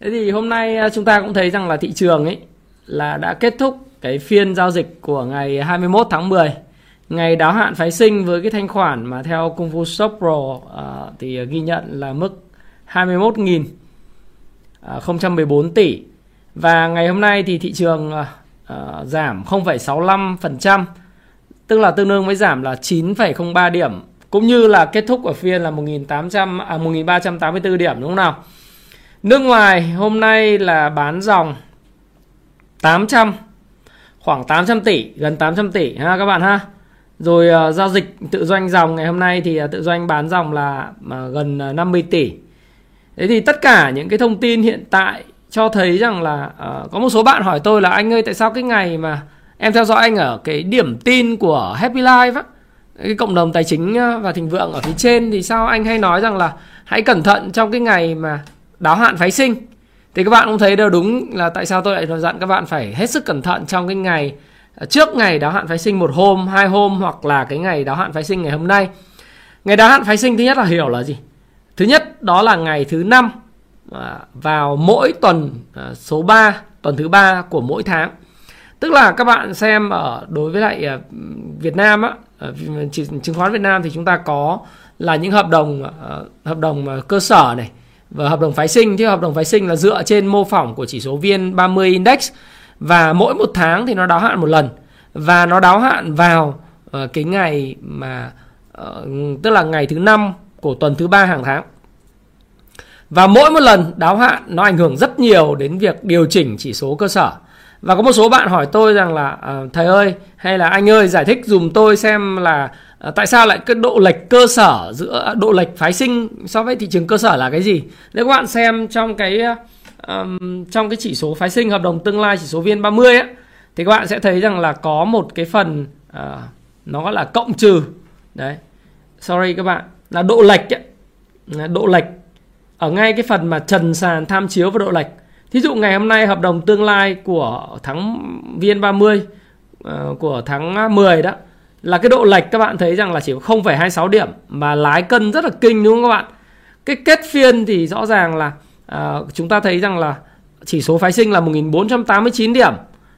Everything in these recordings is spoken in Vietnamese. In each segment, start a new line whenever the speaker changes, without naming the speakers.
Thế thì hôm nay à, chúng ta cũng thấy rằng là thị trường ấy là đã kết thúc cái phiên giao dịch của ngày 21 tháng 10 ngày đáo hạn phái sinh với cái thanh khoản mà theo Kung Fu Shop Pro uh, thì ghi nhận là mức 21.014 à, tỷ. Và ngày hôm nay thì thị trường uh, giảm 0,65% tức là tương đương với giảm là 9,03 điểm cũng như là kết thúc ở phiên là 1.800 à, 1.384 điểm đúng không nào? Nước ngoài hôm nay là bán dòng 800 khoảng 800 tỷ, gần 800 tỷ ha các bạn ha. Rồi uh, giao dịch tự doanh dòng ngày hôm nay thì uh, tự doanh bán dòng là uh, gần uh, 50 tỷ. Thế thì tất cả những cái thông tin hiện tại cho thấy rằng là uh, có một số bạn hỏi tôi là anh ơi tại sao cái ngày mà em theo dõi anh ở cái điểm tin của Happy Life á, cái cộng đồng tài chính và thịnh vượng ở phía trên thì sao anh hay nói rằng là hãy cẩn thận trong cái ngày mà đáo hạn phái sinh. Thì các bạn cũng thấy đều đúng là tại sao tôi lại dặn các bạn phải hết sức cẩn thận trong cái ngày à, trước ngày đáo hạn phái sinh một hôm, hai hôm hoặc là cái ngày đáo hạn phái sinh ngày hôm nay. Ngày đáo hạn phái sinh thứ nhất là hiểu là gì? Thứ nhất, đó là ngày thứ năm à, vào mỗi tuần à, số 3 tuần thứ ba của mỗi tháng. Tức là các bạn xem ở đối với lại Việt Nam á chứng khoán Việt Nam thì chúng ta có là những hợp đồng hợp đồng cơ sở này và hợp đồng phái sinh thì hợp đồng phái sinh là dựa trên mô phỏng của chỉ số VN 30 index. Và mỗi một tháng thì nó đáo hạn một lần. Và nó đáo hạn vào uh, cái ngày mà uh, tức là ngày thứ năm của tuần thứ ba hàng tháng. Và mỗi một lần đáo hạn nó ảnh hưởng rất nhiều đến việc điều chỉnh chỉ số cơ sở. Và có một số bạn hỏi tôi rằng là uh, thầy ơi hay là anh ơi giải thích dùm tôi xem là À, tại sao lại cái độ lệch cơ sở giữa à, độ lệch phái sinh so với thị trường cơ sở là cái gì? Nếu các bạn xem trong cái um, trong cái chỉ số phái sinh hợp đồng tương lai chỉ số vn 30 á thì các bạn sẽ thấy rằng là có một cái phần uh, nó gọi là cộng trừ. Đấy. Sorry các bạn là độ lệch ấy. độ lệch ở ngay cái phần mà trần sàn tham chiếu và độ lệch. Thí dụ ngày hôm nay hợp đồng tương lai của tháng VN30 uh, ờ, của tháng 10 đó là cái độ lệch các bạn thấy rằng là chỉ có 0,26 điểm mà lái cân rất là kinh đúng không các bạn? Cái kết phiên thì rõ ràng là à, chúng ta thấy rằng là chỉ số phái sinh là 1489 điểm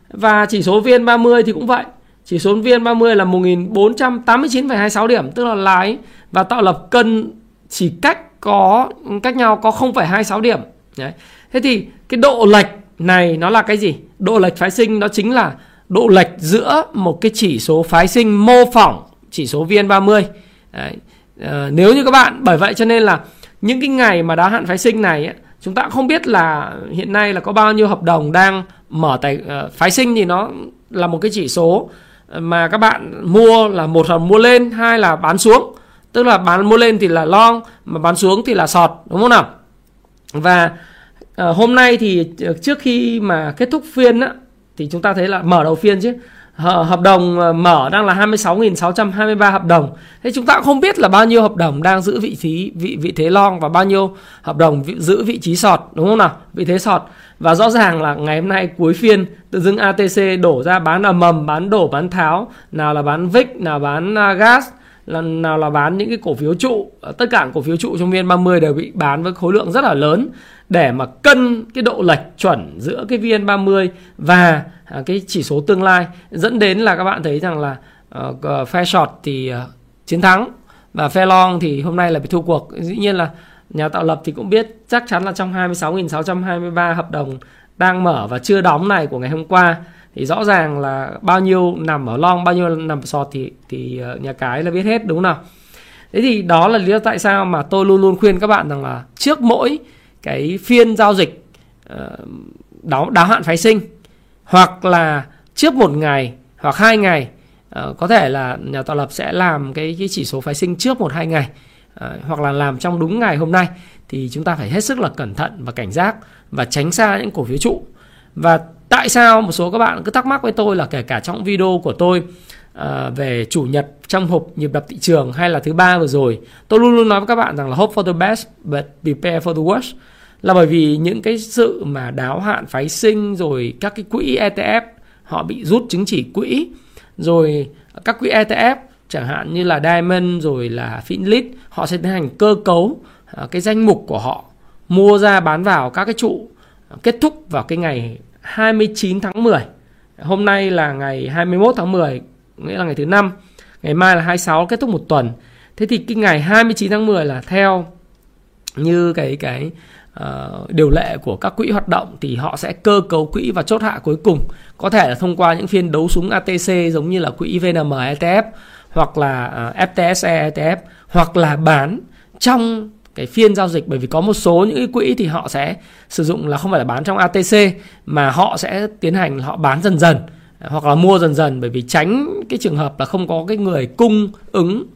và chỉ số VN30 thì cũng vậy. Chỉ số VN30 là 1489,26 điểm tức là lái và tạo lập cân chỉ cách có cách nhau có 0,26 điểm. Đấy. thế thì cái độ lệch này nó là cái gì? Độ lệch phái sinh đó chính là độ lệch giữa một cái chỉ số phái sinh mô phỏng chỉ số VN30 Đấy. À, nếu như các bạn bởi vậy cho nên là những cái ngày mà đáo hạn phái sinh này ấy, chúng ta không biết là hiện nay là có bao nhiêu hợp đồng đang mở tài uh, phái sinh thì nó là một cái chỉ số mà các bạn mua là một là mua lên hai là bán xuống tức là bán mua lên thì là long mà bán xuống thì là sọt đúng không nào và uh, hôm nay thì trước khi mà kết thúc phiên á, thì chúng ta thấy là mở đầu phiên chứ hợp đồng ờ, mở đang là 26.623 hợp đồng. Thế chúng ta cũng không biết là bao nhiêu hợp đồng đang giữ vị trí vị vị thế long và bao nhiêu hợp đồng vị, giữ vị trí sọt đúng không nào? Vị thế sọt. Và rõ ràng là ngày hôm nay cuối phiên tự dưng ATC đổ ra bán là mầm, bán đổ, bán tháo, nào là bán VIX, nào bán uh, gas, lần nào là bán những cái cổ phiếu trụ, ờ, tất cả cổ phiếu trụ trong vn30 đều bị bán với khối lượng rất là lớn để mà cân cái độ lệch chuẩn giữa cái VN30 và à, cái chỉ số tương lai dẫn đến là các bạn thấy rằng là ờ, uh, phe short thì uh, chiến thắng và phe long thì hôm nay là bị thua cuộc. Dĩ nhiên là nhà tạo lập thì cũng biết chắc chắn là trong 26.623 hợp đồng đang mở và chưa đóng này của ngày hôm qua thì rõ ràng là bao nhiêu nằm ở long bao nhiêu nằm ở sọt thì thì ờ, nhà cái là biết hết đúng không nào? Thế thì đó là lý do tại sao mà tôi luôn luôn khuyên các bạn rằng là trước mỗi cái phiên giao dịch ờ, đáo đáo hạn phái sinh hoặc là trước một ngày hoặc hai ngày ờ, có thể là nhà tạo lập sẽ làm cái, cái chỉ số phái sinh trước một hai ngày hoặc là làm trong đúng ngày hôm nay thì chúng ta phải hết sức là cẩn thận và cảnh giác và tránh xa những cổ phiếu trụ. Và tại sao một số các bạn cứ thắc mắc với tôi là kể cả trong video của tôi uh, về chủ nhật trong hộp nhịp đập thị trường hay là thứ ba vừa rồi tôi luôn luôn nói với các bạn rằng là hope for the best but prepare for the worst là bởi vì những cái sự mà đáo hạn phái sinh rồi các cái quỹ ETF họ bị rút chứng chỉ quỹ rồi các quỹ ETF chẳng hạn như là Diamond rồi là Finlit họ sẽ tiến hành cơ cấu ờ, cái danh mục của họ mua ra bán vào các cái trụ ờ, kết thúc vào cái ngày 29 tháng 10. Hôm nay là ngày 21 tháng 10, nghĩa là ngày thứ năm. Ngày mai là 26 kết thúc một tuần. Thế thì cái ngày 29 tháng 10 là theo như cái cái uh, điều lệ của các quỹ hoạt động thì họ sẽ cơ cấu quỹ và chốt hạ cuối cùng có thể là thông qua những phiên đấu súng ATC giống như là quỹ VNM ETF hoặc là ờ, uh, FTSE ETF hoặc là bán trong cái phiên giao dịch bởi vì có một số những cái quỹ thì họ sẽ sử dụng là không phải là bán trong ATC mà họ sẽ tiến hành họ bán dần dần hoặc là mua dần dần bởi vì tránh cái trường hợp là không có cái người cung ứng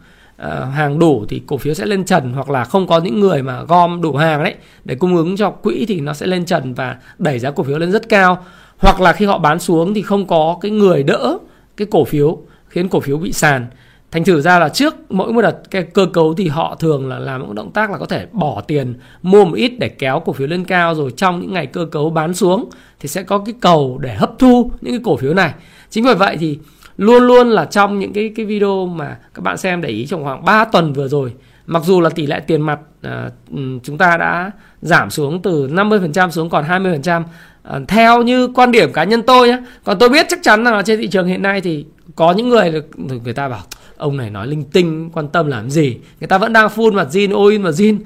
uh, hàng đủ thì cổ phiếu sẽ lên trần hoặc là không có những người mà gom đủ hàng đấy để cung ứng cho quỹ thì nó sẽ lên trần và đẩy giá cổ phiếu lên rất cao. Hoặc là khi họ bán xuống thì không có cái người đỡ cái cổ phiếu khiến cổ phiếu bị sàn thành thử ra là trước mỗi một đợt cái cơ cấu thì họ thường là làm những động tác là có thể bỏ tiền mua một ít để kéo cổ phiếu lên cao rồi trong những ngày cơ cấu bán xuống thì sẽ có cái cầu để hấp thu những cái cổ phiếu này. Chính vì vậy thì luôn luôn là trong những cái cái video mà các bạn xem để ý trong khoảng 3 tuần vừa rồi mặc dù là tỷ lệ tiền mặt à, ừ, chúng ta đã giảm xuống từ 50% xuống còn 20% à, theo như quan điểm cá nhân tôi nhé còn tôi biết chắc chắn là trên thị trường hiện nay thì có những người người ta bảo ông này nói linh tinh quan tâm làm gì? Người ta vẫn đang phun mặt zin ôi mà zin.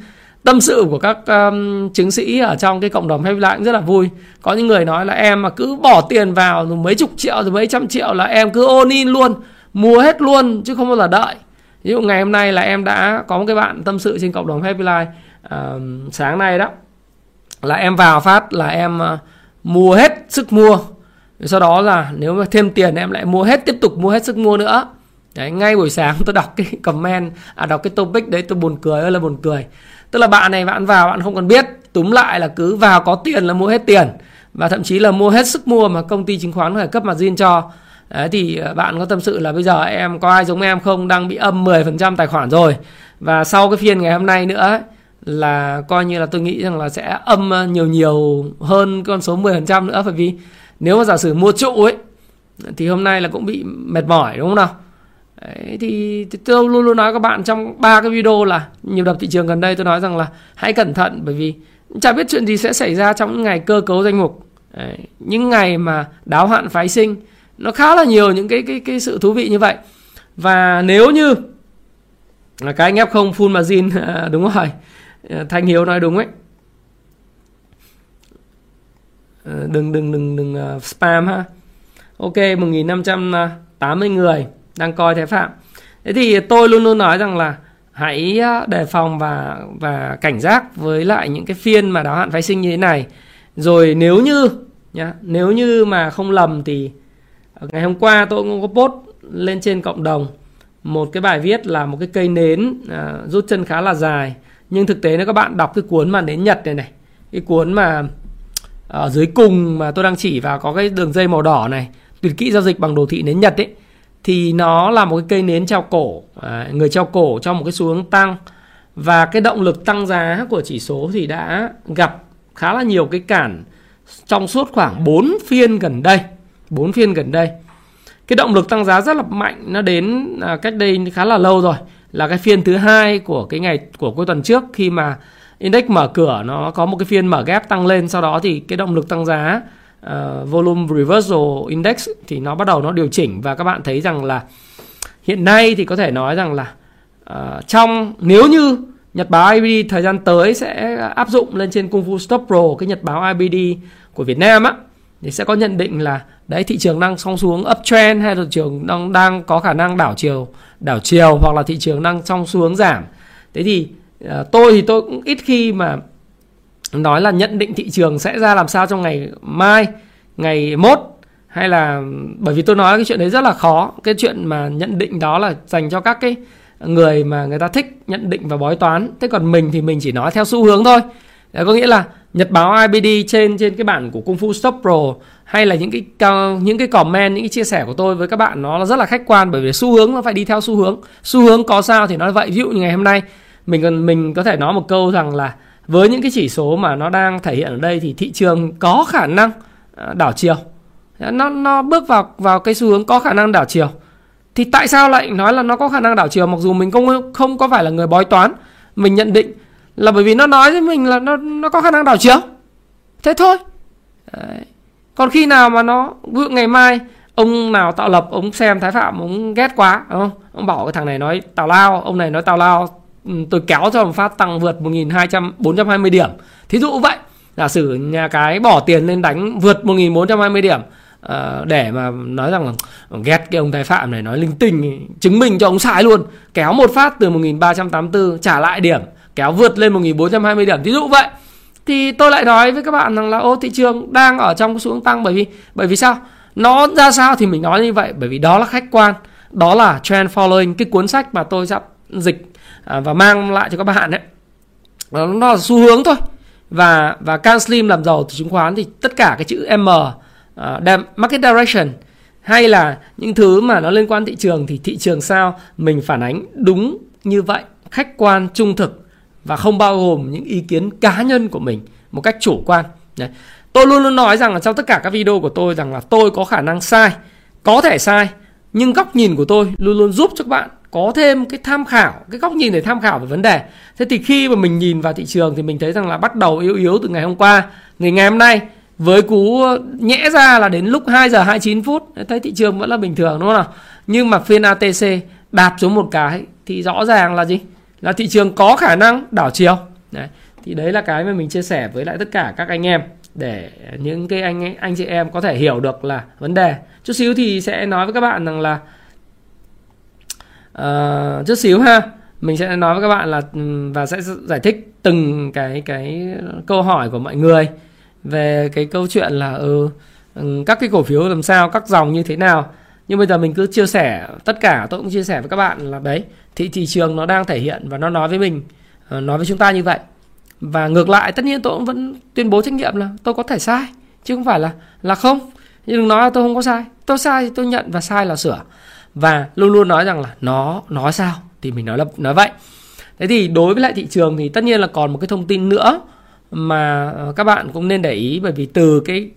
Tâm sự của các um, chứng sĩ ở trong cái cộng đồng hay cũng rất là vui. Có những người nói là em mà cứ bỏ tiền vào rồi mấy chục triệu rồi mấy trăm triệu là em cứ ôn in luôn mua hết luôn chứ không bao giờ đợi. Ví dụ ngày hôm nay là em đã có một cái bạn tâm sự trên cộng đồng Happy Life uh, sáng nay đó. Là em vào phát là em uh, mua hết sức mua. Sau đó là nếu mà thêm tiền em lại mua hết tiếp tục mua hết sức mua nữa. Đấy, ngay buổi sáng tôi đọc cái comment à đọc cái topic đấy tôi buồn cười ơi là buồn cười. Tức là bạn này bạn vào bạn không cần biết túm lại là cứ vào có tiền là mua hết tiền. Và thậm chí là mua hết sức mua mà công ty chứng khoán phải cấp margin cho. Đấy thì à, bạn có tâm sự là bây giờ em có ai giống em không? Đang bị âm 10% tài khoản rồi. Và sau cái phiên ngày hôm nay nữa ấy, là coi như là tôi nghĩ rằng là sẽ âm à, nhiều nhiều hơn con số 10% nữa. Bởi vì nếu mà giả sử mua trụ ấy thì hôm nay là cũng bị mệt mỏi đúng không nào? Đấy, thì, tôi luôn luôn nói các bạn trong ba cái video là nhiều đập thị trường gần đây tôi nói rằng là hãy cẩn thận bởi vì chả biết chuyện gì sẽ xảy ra trong những ngày cơ cấu danh mục. Đấy, những ngày mà đáo hạn phái sinh nó khá là nhiều những cái cái cái sự thú vị như vậy. Và nếu như là cái anh f không full margin à, đúng rồi à, thanh hiếu nói đúng ấy. Ờ, đừng đừng đừng đừng à, spam ha. Ok 1580 người đang coi thế Phạm. Thế thì tôi luôn luôn nói rằng là hãy đề phòng và và cảnh giác với lại những cái phiên mà đáo hạn phái sinh như thế này. Rồi nếu như nhá, nếu như mà không lầm thì ngày hôm qua tôi cũng có post lên trên cộng đồng một cái bài viết là một cái cây nến à, rút chân khá là dài nhưng thực tế nếu các bạn đọc cái cuốn mà nến Nhật này này cái cuốn mà ở dưới cùng mà tôi đang chỉ vào có cái đường dây màu đỏ này tuyệt kỹ giao dịch bằng đồ thị nến Nhật ấy thì nó là một cái cây nến treo cổ. À, người treo cổ trong một cái xu hướng tăng. Và cái động lực tăng giá của chỉ số thì đã gặp khá là nhiều cái cản trong suốt khoảng 4 phiên gần đây. 4 phiên gần đây. Cái động lực tăng giá rất là mạnh nó đến à, cách đây khá là lâu rồi là cái phiên thứ hai của cái ngày của cuối tuần trước khi mà index mở cửa nó có một cái phiên mở gap tăng lên sau đó thì cái động lực tăng giá uh, volume reversal index thì nó bắt đầu nó điều chỉnh và các bạn thấy rằng là hiện nay thì có thể nói rằng là uh, trong nếu như nhật báo IBD thời gian tới sẽ áp dụng lên trên Kung Fu Stop Pro cái nhật báo IBD của Việt Nam á thì sẽ có nhận định là đấy thị trường đang song xuống uptrend hay là thị trường đang đang có khả năng đảo chiều đảo chiều hoặc là thị trường đang song xuống giảm. Thế thì uh, tôi thì tôi cũng ít khi mà nói là nhận định thị trường sẽ ra làm sao trong ngày mai ngày mốt. Hay là bởi vì tôi nói cái chuyện đấy rất là khó. Cái chuyện mà nhận định đó là dành cho các cái người mà người ta thích nhận định và bói toán. Thế còn mình thì mình chỉ nói theo xu hướng thôi. Đấy, có nghĩa là nhật báo IBD trên trên cái bản của Kung Fu Stop Pro hay là những cái những cái comment những cái chia sẻ của tôi với các bạn nó rất là khách quan. Bởi vì xu hướng nó phải đi theo xu hướng. Xu hướng có sao thì nó vậy. Ví dụ như ngày hôm nay mình mình có thể nói một câu rằng là với những cái chỉ số mà nó đang thể hiện ở đây thì thị trường có khả năng à, đảo chiều. Nó nó bước vào vào cái xu hướng có khả năng đảo chiều. Thì tại sao lại nói là nó có khả năng đảo chiều mặc dù mình không không có phải là người bói toán? Mình nhận định là bởi vì nó nói với mình là nó nó có khả năng đảo chiều. Thế thôi. Đấy. còn khi nào mà nó, ví dụ ngày mai ông nào tạo lập, ông xem thái phạm, ông ghét quá, đúng không? Ông bảo cái thằng này nói tào lao, ông này nói tào lao Ừ, tôi kéo cho một phát tăng vượt 1200 420 điểm. Thí dụ vậy giả sử nhà cái bỏ tiền lên đánh vượt 1420 điểm uh, để mà nói rằng là ghét cái ông tài phạm này nói linh tinh chứng minh cho ông sai luôn. Kéo một phát từ 1384 trả lại điểm. Kéo vượt lên 1420 điểm. Thí dụ vậy. Thì tôi lại nói với các bạn rằng là ô thị trường đang ở trong xu hướng tăng bởi vì bởi vì sao? Nó ra sao thì mình nói như vậy bởi vì đó là khách quan. Đó là trend following cái cuốn sách mà tôi sắp dịch à, và mang lại cho các bạn đấy nó là xu hướng thôi. Và và Can Slim làm giàu từ chứng khoán thì tất cả cái chữ M uh, market direction hay là những thứ mà nó liên quan thị trường thì thị trường sao mình phản ánh đúng như vậy khách quan trung thực và không bao gồm những ý kiến cá nhân của mình một cách chủ quan. Đấy. tôi luôn luôn nói rằng là trong tất cả các video của tôi rằng là tôi có khả năng sai có thể sai nhưng góc nhìn của tôi luôn luôn giúp cho các bạn có thêm cái tham khảo, cái góc nhìn để tham khảo về vấn đề. Thế thì khi mà mình nhìn vào thị trường thì mình thấy rằng là bắt đầu yếu yếu từ ngày hôm qua. Ngày ngày hôm nay, với cú nhẽ ra là đến lúc 2 giờ 29 phút, thấy thị trường vẫn là bình thường, đúng không nào? Nhưng mà phiên ATC đạp xuống một cái thì rõ ràng là gì? Là thị trường có khả năng đảo chiều. Đấy, thì đấy là cái mà mình chia sẻ với lại tất cả các anh em để những cái anh anh chị em có thể hiểu được là vấn đề. Chút xíu thì sẽ nói với các bạn rằng là uh, chút xíu ha. Mình sẽ nói với các bạn là ừ, và sẽ giải thích từng cái cái câu hỏi của mọi người về cái câu chuyện là ừ, ừ, các cái cổ phiếu làm sao các dòng như thế nào. Nhưng bây giờ mình cứ chia sẻ tất cả tôi cũng chia sẻ với các bạn là đấy thị thị trường nó đang thể hiện và nó nói với mình ờ, nói với chúng ta như vậy. Và ngược lại tất nhiên tôi cũng vẫn tuyên bố trách nhiệm là tôi có thể sai chứ không phải là là không. Nhưng đừng nói là tôi không có sai. Tôi sai thì tôi nhận và sai là sửa và luôn luôn nói rằng là nó nói sao? Thì mình nói là, nói vậy. Thế thì đối với lại thị trường thì tất nhiên là còn một cái thông tin nữa mà ờ, các bạn cũng nên để ý. Bởi vì từ cái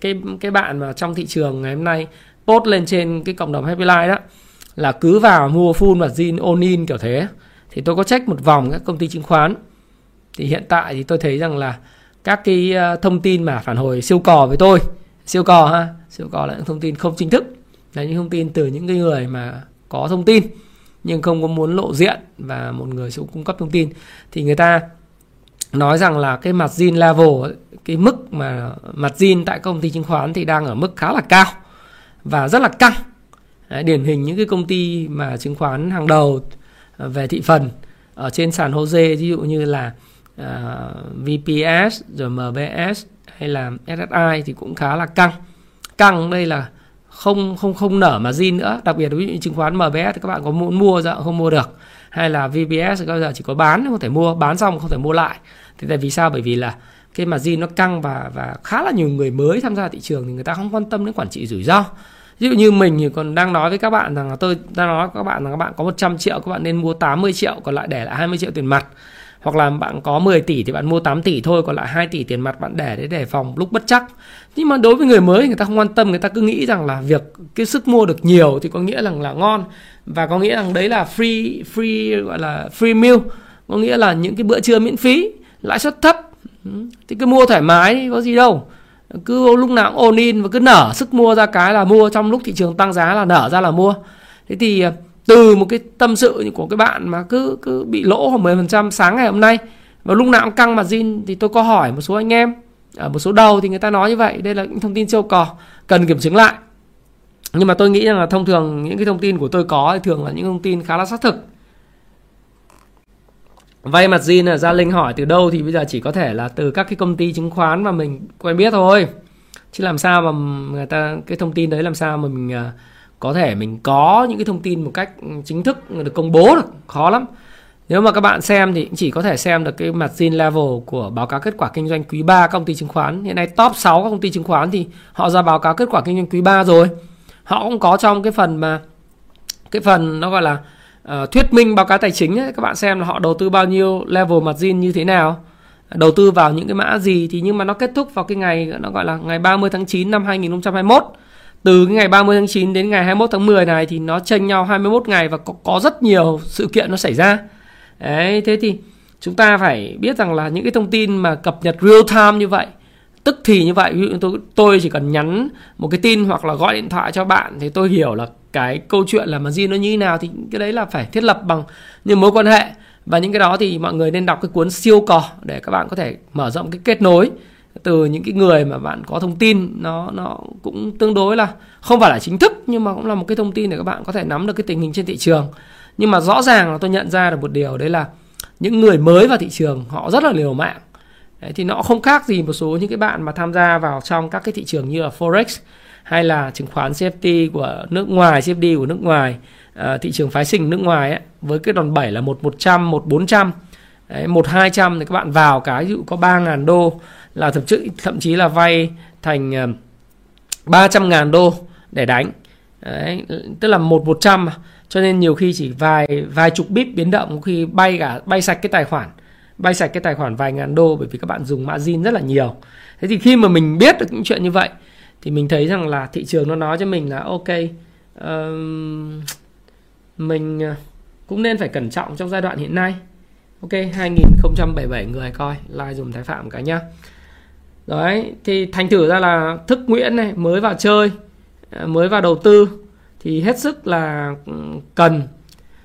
cái cái bạn mà trong thị trường ngày hôm nay post lên trên cái cộng đồng Happy Life đó, là cứ vào mua full và zin onin in kiểu thế, thì tôi có check một vòng các công ty chứng khoán. Thì hiện tại thì tôi thấy rằng là các cái ờ, thông tin mà phản hồi siêu cò với tôi, siêu cò ha, siêu cò là những thông tin không chính thức là những thông tin từ những cái người mà có thông tin nhưng không có muốn lộ diện và một người sẽ cung cấp thông tin. Thì người ta nói rằng là cái mặt zin level cái mức mà mặt zin tại công ty chứng khoán thì đang ở mức khá là cao và rất là căng. Đấy, điển hình những cái công ty mà chứng khoán hàng đầu ờ, về thị phần ở trên sàn Jose ví dụ như là ờ, uh, VPS rồi MBS hay là SSI thì cũng khá là căng. Căng đây là không không không nở mà zin nữa. Đặc biệt ví dụ chứng khoán MBS thì các bạn có muốn mua ra không mua được. Hay là VPS thì bây giờ chỉ có bán không thể mua. Bán xong không thể mua lại. Thì tại vì sao? Bởi vì là cái mà zin nó căng và và khá là nhiều người mới tham gia thị trường thì người ta không quan tâm đến quản trị rủi ro. Ví dụ như mình thì còn đang nói với các bạn rằng là tôi đang nói với các bạn rằng các bạn có 100 triệu, các bạn nên mua 80 triệu, còn lại để lại 20 triệu tiền mặt hoặc là bạn có 10 tỷ thì bạn mua 8 tỷ thôi, còn lại 2 tỷ tiền mặt bạn để để đề phòng lúc bất chắc. Nhưng mà đối với người mới, người ta không quan tâm, người ta cứ nghĩ rằng là việc cái sức mua được nhiều thì có nghĩa rằng là ngon. Và có nghĩa rằng đấy là free free, gọi là free meal. Có nghĩa là những cái bữa trưa miễn phí, lãi suất thấp. Ừ, thì cứ mua thoải mái có gì đâu. Cứ lúc nào cũng ôn in và cứ nở, sức mua ra cái là mua. Trong lúc thị trường tăng giá là nở ra là mua. Thế thì từ một cái tâm sự của cái bạn mà cứ cứ bị lỗ khoảng 10% sáng ngày hôm nay. Và lúc nào cũng căng mặt zin thì tôi có hỏi một số anh em ở một số đầu thì người ta nói như vậy. Đây là những thông tin châu cò cần kiểm chứng lại. Nhưng mà tôi nghĩ rằng là thông thường những cái thông tin của tôi có thì thường là những thông tin khá là xác thực. Vay mặt zin là gia linh hỏi từ đâu thì bây giờ chỉ có thể là từ các cái công ty chứng khoán mà mình quen biết thôi. Chứ làm sao mà người ta cái thông tin đấy làm sao mà mình uh, có thể mình có những cái thông tin một cách ừ, chính thức được công bố được khó lắm nếu mà các bạn xem thì chỉ có thể xem được cái mặt zin level của báo cáo kết quả kinh doanh quý 3 công ty chứng khoán. Hiện nay top 6 các công ty chứng khoán thì họ ra báo cáo kết quả kinh doanh quý 3 rồi. Họ cũng có trong cái phần mà cái phần nó gọi là uh, thuyết minh báo cáo tài chính ấy, các bạn xem là họ đầu tư bao nhiêu level mặt zin như thế nào đầu tư vào những cái mã gì thì nhưng mà nó kết thúc vào cái ngày nó gọi là ngày 30 tháng 9 năm 2021 từ cái ngày 30 tháng 9 đến ngày 21 tháng 10 này thì nó chênh nhau 21 ngày và có, có rất nhiều sự kiện nó xảy ra. Đấy thế thì chúng ta phải biết rằng là những cái thông tin mà cập nhật real time như vậy tức thì như vậy ví dụ tôi tôi chỉ cần nhắn một cái tin hoặc là gọi điện thoại cho bạn thì tôi hiểu là cái câu chuyện là mà gì nó như thế nào thì cái đấy là phải thiết lập bằng những mối quan hệ. Và những cái đó thì mọi người nên đọc cái cuốn siêu cò để các bạn có thể mở rộng cái kết nối từ những cái người mà bạn có thông tin nó nó cũng tương đối là không phải là chính thức nhưng mà cũng là một cái thông tin để các bạn có thể nắm được cái tình hình trên thị trường. Nhưng mà rõ ràng là tôi nhận ra được một điều đấy là những người mới vào thị trường họ rất là liều mạng. Đấy, thì nó không khác gì một số những cái bạn mà tham gia vào trong các cái thị trường như là forex hay là chứng khoán CFD của nước ngoài CFD của nước ngoài ờ, thị trường phái sinh nước ngoài ấy, với cái đòn bẩy là một một trăm một bốn trăm một hai trăm thì các bạn vào cái ví dụ có ba ngàn đô là thậm chí thậm chí là vay thành uh, ba trăm ngàn đô để đánh. Đấy, tức là một một trăm cho nên nhiều khi chỉ vài vài chục bip biến động khi bay cả bay sạch cái tài khoản bay sạch cái tài khoản vài ngàn đô bởi vì các bạn dùng margin rất là nhiều. Thế thì khi mà mình biết được những chuyện như vậy thì mình thấy rằng là thị trường nó nói cho mình là ok uh, mình ờ, cũng nên phải cẩn trọng trong giai đoạn hiện nay. Ok 2077 người coi like dùng thái phạm cả nhá đấy thì thành thử ra là thức nguyễn này mới vào chơi à, mới vào đầu tư thì hết sức là ừ, cần.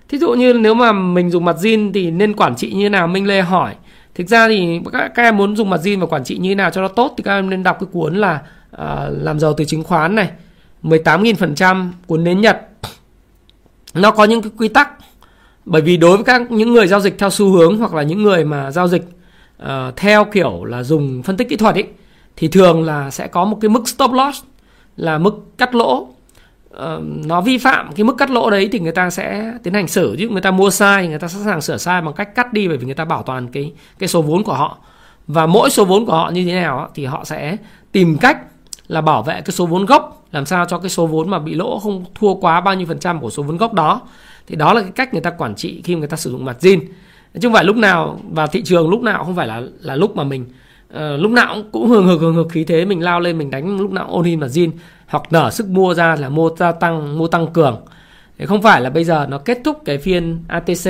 Thí dụ như nếu mà mình dùng mặt zin thì nên quản trị như thế nào minh lê hỏi. Thực ra thì các, các em muốn dùng mặt zin và quản trị như thế nào cho nó tốt thì các em nên đọc cái cuốn là uh, làm giàu từ chứng khoán này. 18.000% cuốn nến Nhật. Nó có những cái quy tắc bởi vì đối với các những người giao dịch theo xu hướng hoặc là những người mà giao dịch uh, theo kiểu là dùng phân tích kỹ thuật ấy thì thường là sẽ có một cái mức stop loss là mức cắt lỗ. Uh, nó vi phạm cái mức cắt lỗ đấy thì người ta sẽ tiến hành xử chứ người ta mua sai người ta sẵn sàng sửa sai bằng cách cắt đi bởi vì người ta bảo toàn cái cái số vốn của họ. Và mỗi số vốn của họ như thế nào thì họ sẽ tìm cách là bảo vệ cái số vốn gốc làm sao cho cái số vốn mà bị lỗ không thua quá bao nhiêu phần trăm của số vốn gốc đó. Thì đó là cái cách người ta quản trị khi người ta sử dụng mặt zin chứ không phải lúc nào vào thị trường lúc nào không phải là là lúc mà mình uh, lúc nào cũng, cũng hừng hực hừng hực khí thế mình lao lên mình đánh lúc nào ôn in và zin hoặc nở sức mua ra là mua gia tăng mua tăng cường. Thì không phải là bây giờ nó kết thúc cái phiên ATC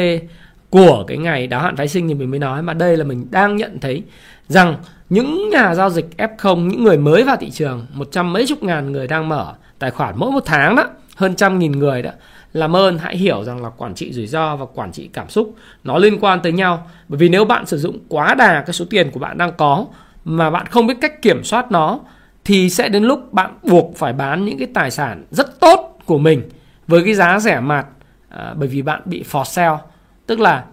của cái ngày đáo hạn phái sinh thì mình mới nói mà đây là mình đang nhận thấy rằng những nhà giao dịch F0 những người mới vào thị trường một trăm mấy chục ngàn người đang mở tài khoản mỗi một tháng đó hơn trăm nghìn người đó làm ơn hãy hiểu rằng là quản trị rủi ro và quản trị cảm xúc nó liên quan tới nhau. Bởi vì nếu bạn sử dụng quá đà cái số tiền của bạn đang có mà bạn không biết cách kiểm soát nó thì sẽ đến lúc bạn buộc phải bán những cái tài sản rất tốt của mình với cái giá rẻ mạt à, bởi vì bạn bị for sale. Tức là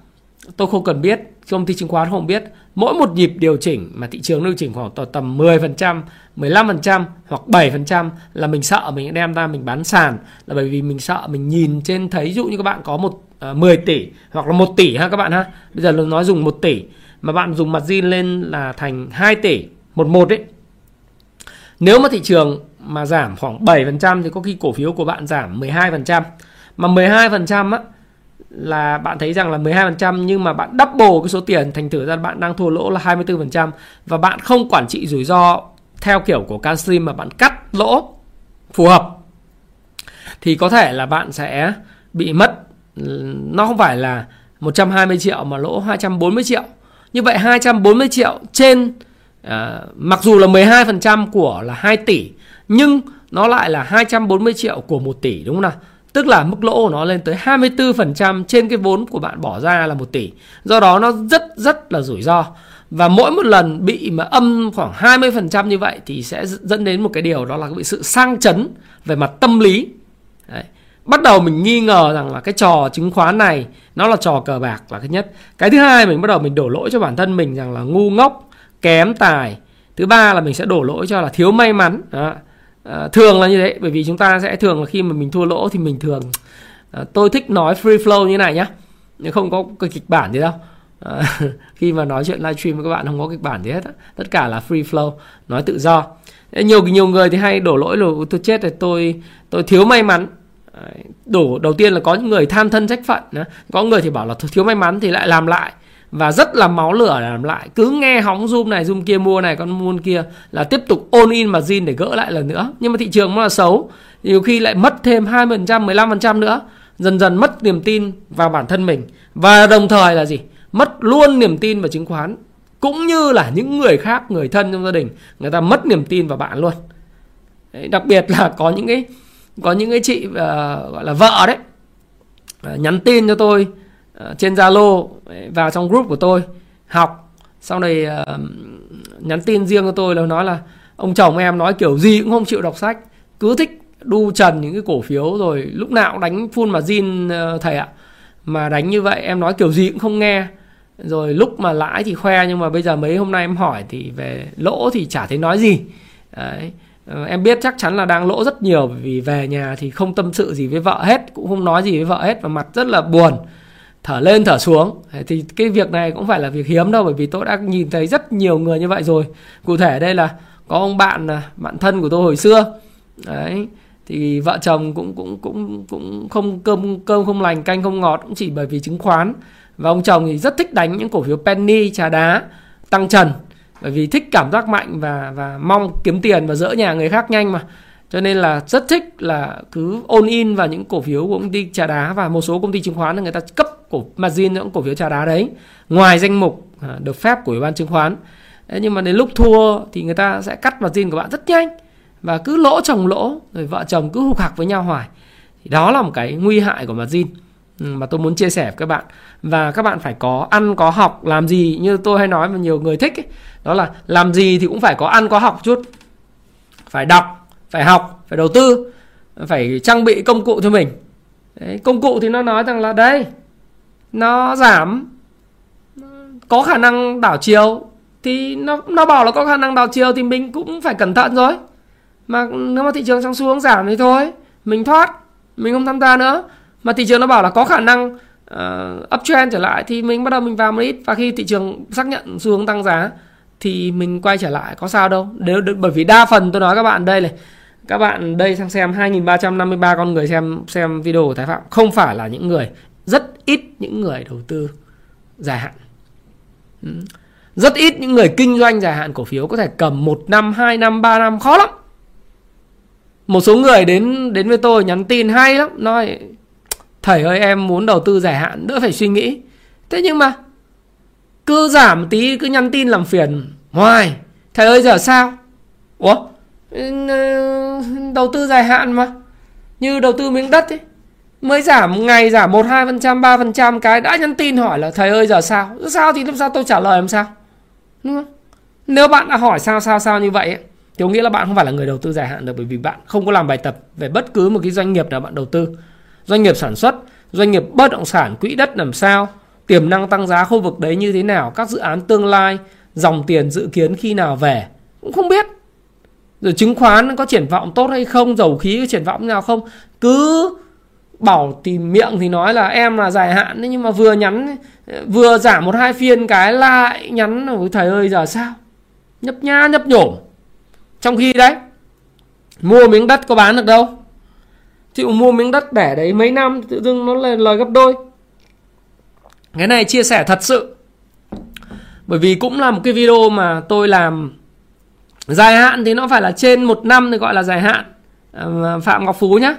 tôi không cần biết công ty chứng khoán không biết mỗi một nhịp điều chỉnh mà thị trường điều chỉnh khoảng tầm 10%, 15% hoặc 7% là mình sợ mình đem ra mình bán sàn là bởi vì mình sợ mình nhìn trên thấy dụ như các bạn có một uh, à, 10 tỷ hoặc là 1 tỷ ha các bạn ha. Bây giờ nói dùng 1 tỷ mà bạn dùng mặt zin lên là thành 2 tỷ một một ấy. Nếu mà thị trường mà giảm khoảng 7% thì có khi cổ phiếu của bạn giảm 12%. Mà 12% á là bạn thấy rằng là 12% nhưng mà bạn double cái số tiền thành thử ra bạn đang thua lỗ là 24% và bạn không quản trị rủi ro theo kiểu của Canstream mà bạn cắt lỗ phù hợp thì có thể là bạn sẽ bị mất nó không phải là 120 triệu mà lỗ 240 triệu. Như vậy 240 triệu trên uh, mặc dù là 12% của là 2 tỷ nhưng nó lại là 240 triệu của 1 tỷ đúng không nào? Tức là mức lỗ của nó lên tới 24% trên cái vốn của bạn bỏ ra là 1 tỷ. Do đó nó rất rất là rủi ro. Và mỗi một lần bị mà âm khoảng 20% như vậy thì sẽ dẫn đến một cái điều đó là bị sự sang chấn về mặt tâm lý. Đấy. Bắt đầu mình nghi ngờ rằng là cái trò chứng khoán này nó là trò cờ bạc là cái nhất. Cái thứ hai mình bắt đầu mình đổ lỗi cho bản thân mình rằng là ngu ngốc, kém tài. Thứ ba là mình sẽ đổ lỗi cho là thiếu may mắn. Đó à, thường là như thế bởi vì chúng ta sẽ thường là khi mà mình thua lỗ thì mình thường à, tôi thích nói free flow như này nhá. Nhưng không có cái kịch bản gì đâu à, khi mà nói chuyện livestream với các bạn không có kịch bản gì hết tất cả là free flow nói tự do. Nhiều nhiều người thì hay đổ lỗi là tôi chết rồi tôi tôi thiếu may mắn. Đổ đầu tiên là có những người tham thân trách phận có người thì bảo là thiếu may mắn thì lại làm lại và rất là máu lửa để làm lại. Cứ nghe hóng zoom này zoom kia mua này con mua kia là tiếp tục ôn in mà zin để gỡ lại lần nữa. Nhưng mà thị trường nó là xấu. Nhiều khi lại mất thêm 20% 15% nữa. Dần dần mất niềm tin vào bản thân mình. Và đồng thời là gì? Mất luôn niềm tin vào chứng khoán. Cũng như là những người khác người thân trong gia đình người ta mất niềm tin vào bạn luôn. Đấy, đặc biệt là có những cái có những cái chị uh, gọi là vợ đấy uh, nhắn tin cho tôi Ờ, trên zalo vào trong group của tôi học. Sau này uh, nhắn tin riêng cho tôi là nói là ông chồng em nói kiểu gì cũng không chịu đọc sách cứ thích đu trần những cái cổ phiếu rồi lúc nào cũng đánh full mà zin ờ, thầy ạ. Mà đánh như vậy em nói kiểu gì cũng không nghe. Rồi lúc mà lãi thì khoe nhưng mà bây giờ mấy hôm nay em hỏi thì về lỗ thì chả thấy nói gì. Đấy. Em biết chắc chắn là đang lỗ rất nhiều vì về nhà thì không tâm sự gì với vợ hết cũng không nói gì với vợ hết và mặt rất là buồn thở lên, thở xuống. Thì cái việc này cũng phải là việc hiếm đâu, bởi vì tôi đã nhìn thấy rất nhiều người như vậy rồi. Cụ thể đây là có ông bạn à, bạn thân của tôi hồi xưa. Đấy, thì vợ chồng cũng cũng cũng cũng không cơm cơm không lành, canh không ngọt, cũng chỉ bởi vì chứng khoán. Và ông chồng thì rất thích đánh những cổ phiếu penny, trà đá, tăng trần. Bởi vì thích cảm giác mạnh và và mong kiếm tiền và dỡ nhà người khác nhanh mà cho nên là rất thích là cứ ôn in vào những cổ phiếu của công ty trà đá và một số công ty chứng khoán là người ta cấp cổ margin những cổ phiếu trà đá đấy ngoài danh mục à, được phép của ủy ban chứng khoán. Đấy, nhưng mà đến lúc thua thì người ta sẽ cắt margin của bạn rất nhanh và cứ lỗ chồng lỗ rồi vợ chồng cứ hụt hạc với nhau hoài. Thì đó là một cái nguy hại của margin ừ, mà tôi muốn chia sẻ với các bạn. Và các bạn phải có ăn có học làm gì như tôi hay nói mà nhiều người thích ấy, đó là làm gì thì cũng phải có ăn có học chút. Phải đọc phải học phải đầu tư phải trang bị công cụ cho mình. Đấy, công cụ thì nó nói rằng là đây nó giảm có khả năng đảo chiều thì nó nó bảo là có khả năng đảo chiều thì mình cũng phải cẩn thận rồi. Mà nếu mà thị trường trong xuống giảm thì thôi mình thoát mình không tham gia nữa. Mà thị trường nó bảo là có khả năng uh, uptrend trở lại thì mình bắt đầu mình vào một ít. Và khi thị trường xác nhận xu hướng tăng giá thì mình quay trở lại có sao đâu. Nếu bởi vì đa phần tôi nói các bạn đây này các bạn đây sang xem 2353 con người xem xem video của Thái Phạm không phải là những người rất ít những người đầu tư dài hạn. Rất ít những người kinh doanh dài hạn cổ phiếu có thể cầm một năm, hai năm, ba năm khó lắm. Một số người đến đến với tôi nhắn tin hay lắm nói thầy ơi em muốn đầu tư dài hạn đỡ phải suy nghĩ. Thế nhưng mà cứ giảm tí cứ nhắn tin làm phiền. Hoài thầy ơi giờ sao? Ủa? Ừ, ừ, đầu tư dài hạn mà. Như đầu tư miếng đất ấy. Mới giảm ngày giảm một hai phần trăm ba phần trăm cái đã nhắn tin hỏi là thầy ơi giờ sao? Sao thì làm sao tôi trả lời làm sao? Đúng không? Nếu bạn đã hỏi sao sao sao như vậy ấy, thì có nghĩa là bạn không phải là người đầu tư dài hạn được bởi vì bạn không có làm bài tập về bất cứ một cái doanh nghiệp nào bạn đầu tư. Doanh nghiệp sản xuất doanh nghiệp bất động sản quỹ đất làm sao tiềm năng tăng giá khu vực đấy như thế nào? Các dự án tương lai, dòng tiền dự kiến khi nào về? Cũng không biết. Rồi chứng khoán có triển vọng tốt hay không? Dầu khí có triển vọng nào không? Cứ bảo thì miệng thì nói là em là dài hạn nhưng mà vừa nhắn, vừa giảm một hai phiên cái lại nhắn thầy ơi, giờ sao? Nhấp nhá, nhấp nhổm. Trong khi đấy, mua miếng đất có bán được đâu? Chịu mua miếng đất để đấy mấy năm, tự dưng nó lên lời gấp đôi cái này chia sẻ thật sự. Bởi vì cũng là một cái video mà tôi làm dài hạn thì nó phải là trên một năm thì gọi là dài hạn. À, Phạm ngọc phú nhá.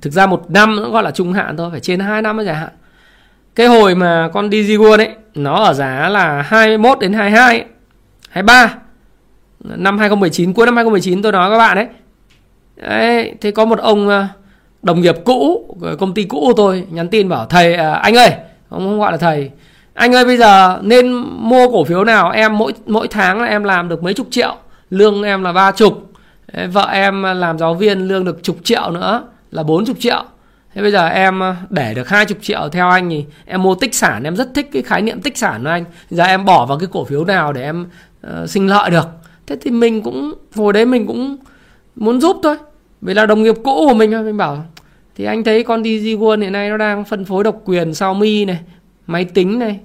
Thực ra một năm nó gọi là trung hạn thôi, phải trên 2 năm mới dài hạn. Cái hồi mà con đi DigiWon ấy, nó ở giá là 21 đến 22 23 năm 2019 cuối năm 2019 tôi nói các bạn đấy đấy, thế có một ông à, đồng nghiệp cũ công ty cũ của tôi nhắn tin bảo, thầy à, anh ơi ông không gọi là thầy. Anh ơi bây giờ nên mua cổ phiếu nào? Em mỗi mỗi tháng là em làm được mấy chục triệu. Lương em là ba chục. Vợ em làm giáo viên lương được chục triệu nữa là bốn chục triệu. Thế bây giờ em ờ, để được hai chục triệu theo anh thì em mua tích sản. Em rất thích cái khái niệm tích sản của anh. Giờ em bỏ vào cái cổ phiếu nào để em uh, sinh lợi được? Thế thì mình cũng hồi đấy mình cũng muốn giúp thôi. Vì là đồng nghiệp cũ của mình mình bảo thì anh thấy con DG World hiện nay nó đang phân phối độc quyền Xiaomi này máy tính này.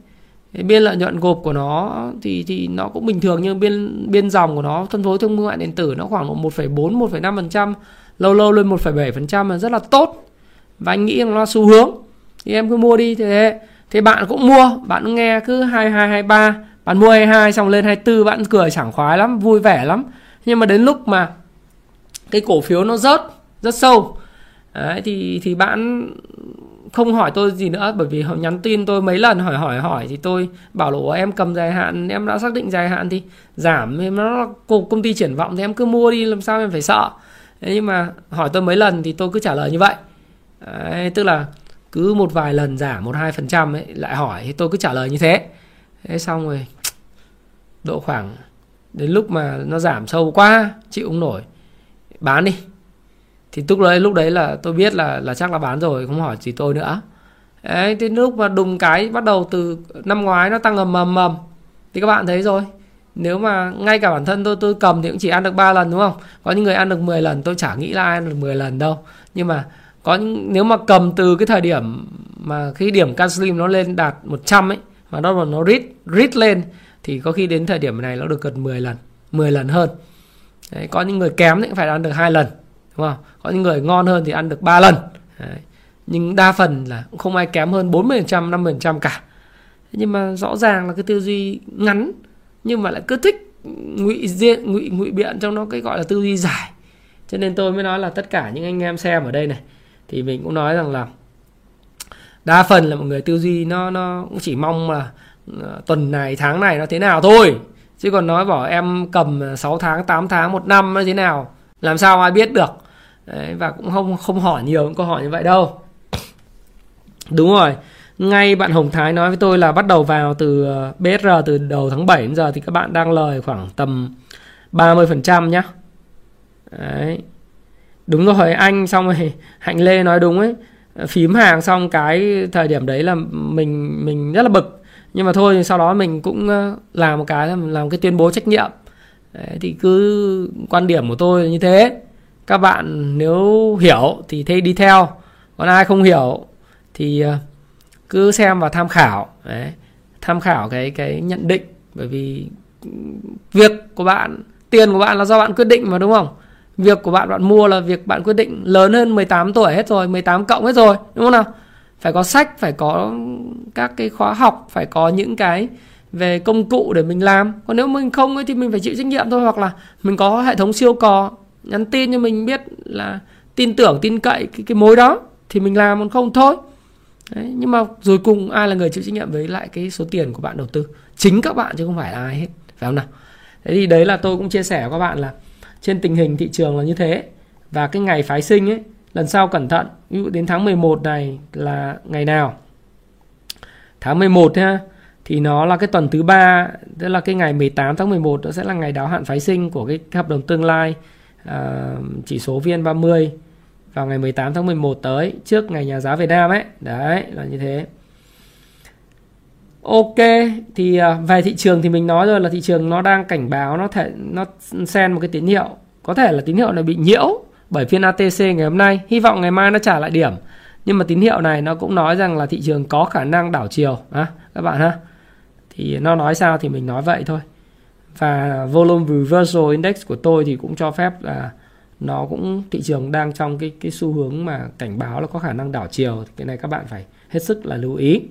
Biên lợi nhuận gộp của nó thì thì nó cũng bình thường nhưng biên biên dòng của nó phân phối thương mại điện tử nó khoảng 1,4 1,5% lâu lâu lên 1,7% là rất là tốt. Và anh nghĩ rằng nó xu hướng. Thì em cứ mua đi thế thế. Bạn cũng mua bạn nghe cứ 22 23 bạn mua 22 xong lên 24 bạn cười sảng khoái lắm vui vẻ lắm. Nhưng mà đến lúc mà cái cổ phiếu nó rớt rất sâu Đấy, thì thì bạn không hỏi tôi gì nữa bởi vì họ nhắn tin tôi mấy lần hỏi hỏi hỏi thì tôi bảo là em cầm dài hạn em đã xác định dài hạn thì giảm em nó cục công ty triển vọng thì em cứ mua đi làm sao em phải sợ? Đấy, nhưng mà hỏi tôi mấy lần thì tôi cứ trả lời như vậy. Đấy, tức là cứ một vài lần giảm một hai phần trăm ấy lại hỏi thì tôi cứ trả lời như thế. Thế xong rồi độ khoảng đến lúc mà nó giảm sâu quá chịu không nổi bán đi thì lúc đấy lúc đấy là tôi biết là là chắc là bán rồi không hỏi gì tôi nữa. Đấy thế lúc mà đùng cái bắt đầu từ năm ngoái nó tăng ầm ầm ầm. Thì các bạn thấy rồi. Nếu mà ngay cả bản thân tôi tôi cầm thì cũng chỉ ăn được 3 lần đúng không? Có những người ăn được 10 lần tôi chả nghĩ là ai ăn được 10 lần đâu. Nhưng mà có những, nếu mà cầm từ cái thời điểm mà khi điểm Canslim nó lên đạt 100 ấy mà nó nó rít rít lên thì có khi đến thời điểm này nó được gần 10 lần 10 lần hơn. Đấy, có những người kém thì cũng phải ăn được hai lần đúng không? Có những người ngon hơn thì ăn được 3 lần. Đấy. nhưng đa phần là cũng không ai kém hơn 40% 50% cả. Nhưng mà rõ ràng là cái tư duy ngắn, nhưng mà lại cứ thích ngụy diện, ngụy ngụy biện trong nó cái gọi là tư duy dài. Cho nên tôi mới nói là tất cả những anh em xem ở đây này, thì mình cũng nói rằng là đa phần là một người tư duy nó nó cũng chỉ mong là ờ, tuần này, tháng này nó thế nào thôi. Chứ còn nói bảo em cầm 6 tháng 8 tháng, một năm nó thế nào, làm sao ai biết được. Đấy, và cũng không không hỏi nhiều những câu hỏi như vậy đâu. Đúng rồi. Ngay bạn Hồng Thái nói với tôi là bắt đầu vào từ ờ, BSR từ đầu tháng 7 đến giờ thì các bạn đang lời khoảng tầm 30% nhá. Đấy. Đúng rồi anh xong rồi Hạnh Lê nói đúng ấy. Phím hàng xong cái thời điểm đấy là mình mình rất là bực. Nhưng mà thôi sau đó mình cũng ờ, làm một cái làm cái tuyên bố trách nhiệm. Đấy, thì cứ quan điểm của tôi là như thế các bạn nếu hiểu thì thế đi theo. Còn ai không hiểu thì ờ, cứ xem và tham khảo. Đấy, tham khảo cái cái nhận định. Bởi vì việc của bạn, tiền của bạn là do bạn quyết định mà, đúng không? Việc của bạn bạn mua là việc bạn quyết định lớn hơn 18 tuổi hết rồi 18 cộng hết rồi, đúng không nào? Phải có sách, phải có các cái khóa học, phải có những cái về công cụ để mình làm. Còn nếu mình không ấy thì mình phải chịu trách nhiệm thôi, hoặc là mình có hệ thống siêu cò nhắn tin cho mình biết là tin tưởng tin cậy cái, cái mối đó thì mình làm còn không thôi. Đấy, nhưng mà rồi cùng ai là người chịu trách nhiệm với lại cái số tiền của bạn đầu tư? Chính các bạn chứ không phải là ai hết phải không nào? Thế thì đấy là tôi cũng chia sẻ với các bạn là trên tình hình thị trường là như thế. Và cái ngày phái sinh ấy lần sau cẩn thận ví dụ đến tháng 11 này là ngày nào? Tháng 11 ha thì nó là cái tuần thứ ba tức là cái ngày 18 tháng 11 nó sẽ là ngày đáo hạn phái sinh của cái hợp đồng tương lai. Ờ, chỉ số VN30 vào ngày 18 tháng 11 tới trước ngày nhà giá Việt Nam ấy. Đấy là như thế. Ok thì ờ, về thị trường thì mình nói rồi là thị trường nó đang cảnh báo nó thể nó sen một cái tín hiệu. Có thể là tín hiệu này bị nhiễu bởi phiên ATC ngày hôm nay. Hy vọng ngày mai nó trả lại điểm. Nhưng mà tín hiệu này nó cũng nói rằng là thị trường có khả năng đảo chiều. À, các bạn ha. Thì nó nói sao thì mình nói vậy thôi và volume reversal index của tôi thì cũng cho phép là nó cũng thị trường đang trong cái cái xu hướng mà cảnh báo là có khả năng đảo chiều. Cái này các bạn phải hết sức là lưu ý.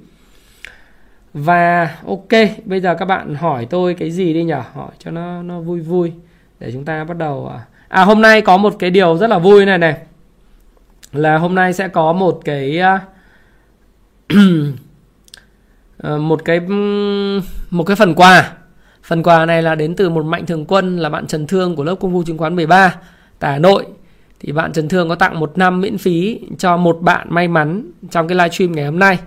Và ok bây giờ các bạn hỏi tôi cái gì đi nhỉ? Hỏi cho nó nó vui vui. Để chúng ta bắt đầu à, à hôm nay có một cái điều rất là vui này này. Là hôm nay sẽ có một cái à, ờ, một cái một cái phần quà phần quà này là đến từ một mạnh thường quân là bạn Trần Thương của lớp công vụ chứng khoán 13 tại Hà Nội. Thì bạn Trần Thương có tặng một năm miễn phí cho một bạn may mắn trong cái livestream ngày hôm nay.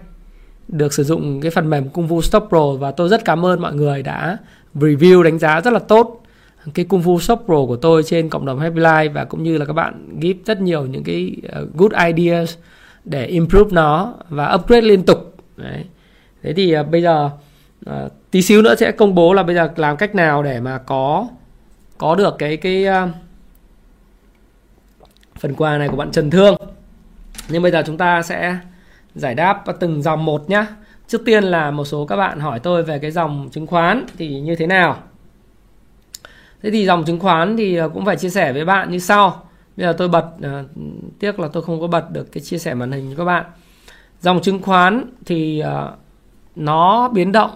Được sử dụng cái phần mềm Kung Fu Stop Pro và tôi rất cảm ơn mọi người đã review đánh giá rất là tốt cái Kung Fu Stop Pro của tôi trên cộng đồng Happy Life và cũng như là các bạn give rất nhiều những cái ờ, good ideas để improve nó và upgrade liên tục. Đấy. thế thì ờ, bây giờ à, tí xíu nữa sẽ công bố là bây giờ làm cách nào để mà có có được cái cái uh, phần quà này của bạn Trần Thương. Nhưng bây giờ chúng ta sẽ giải đáp từng dòng một nhé trước tiên là một số các bạn hỏi tôi về cái dòng chứng khoán thì như thế nào. Thế thì dòng chứng khoán thì ờ, cũng phải chia sẻ với bạn như sau. Bây giờ tôi bật uh, tiếc là tôi không có bật được cái chia sẻ màn hình cho các bạn. Dòng chứng khoán thì uh, nó biến động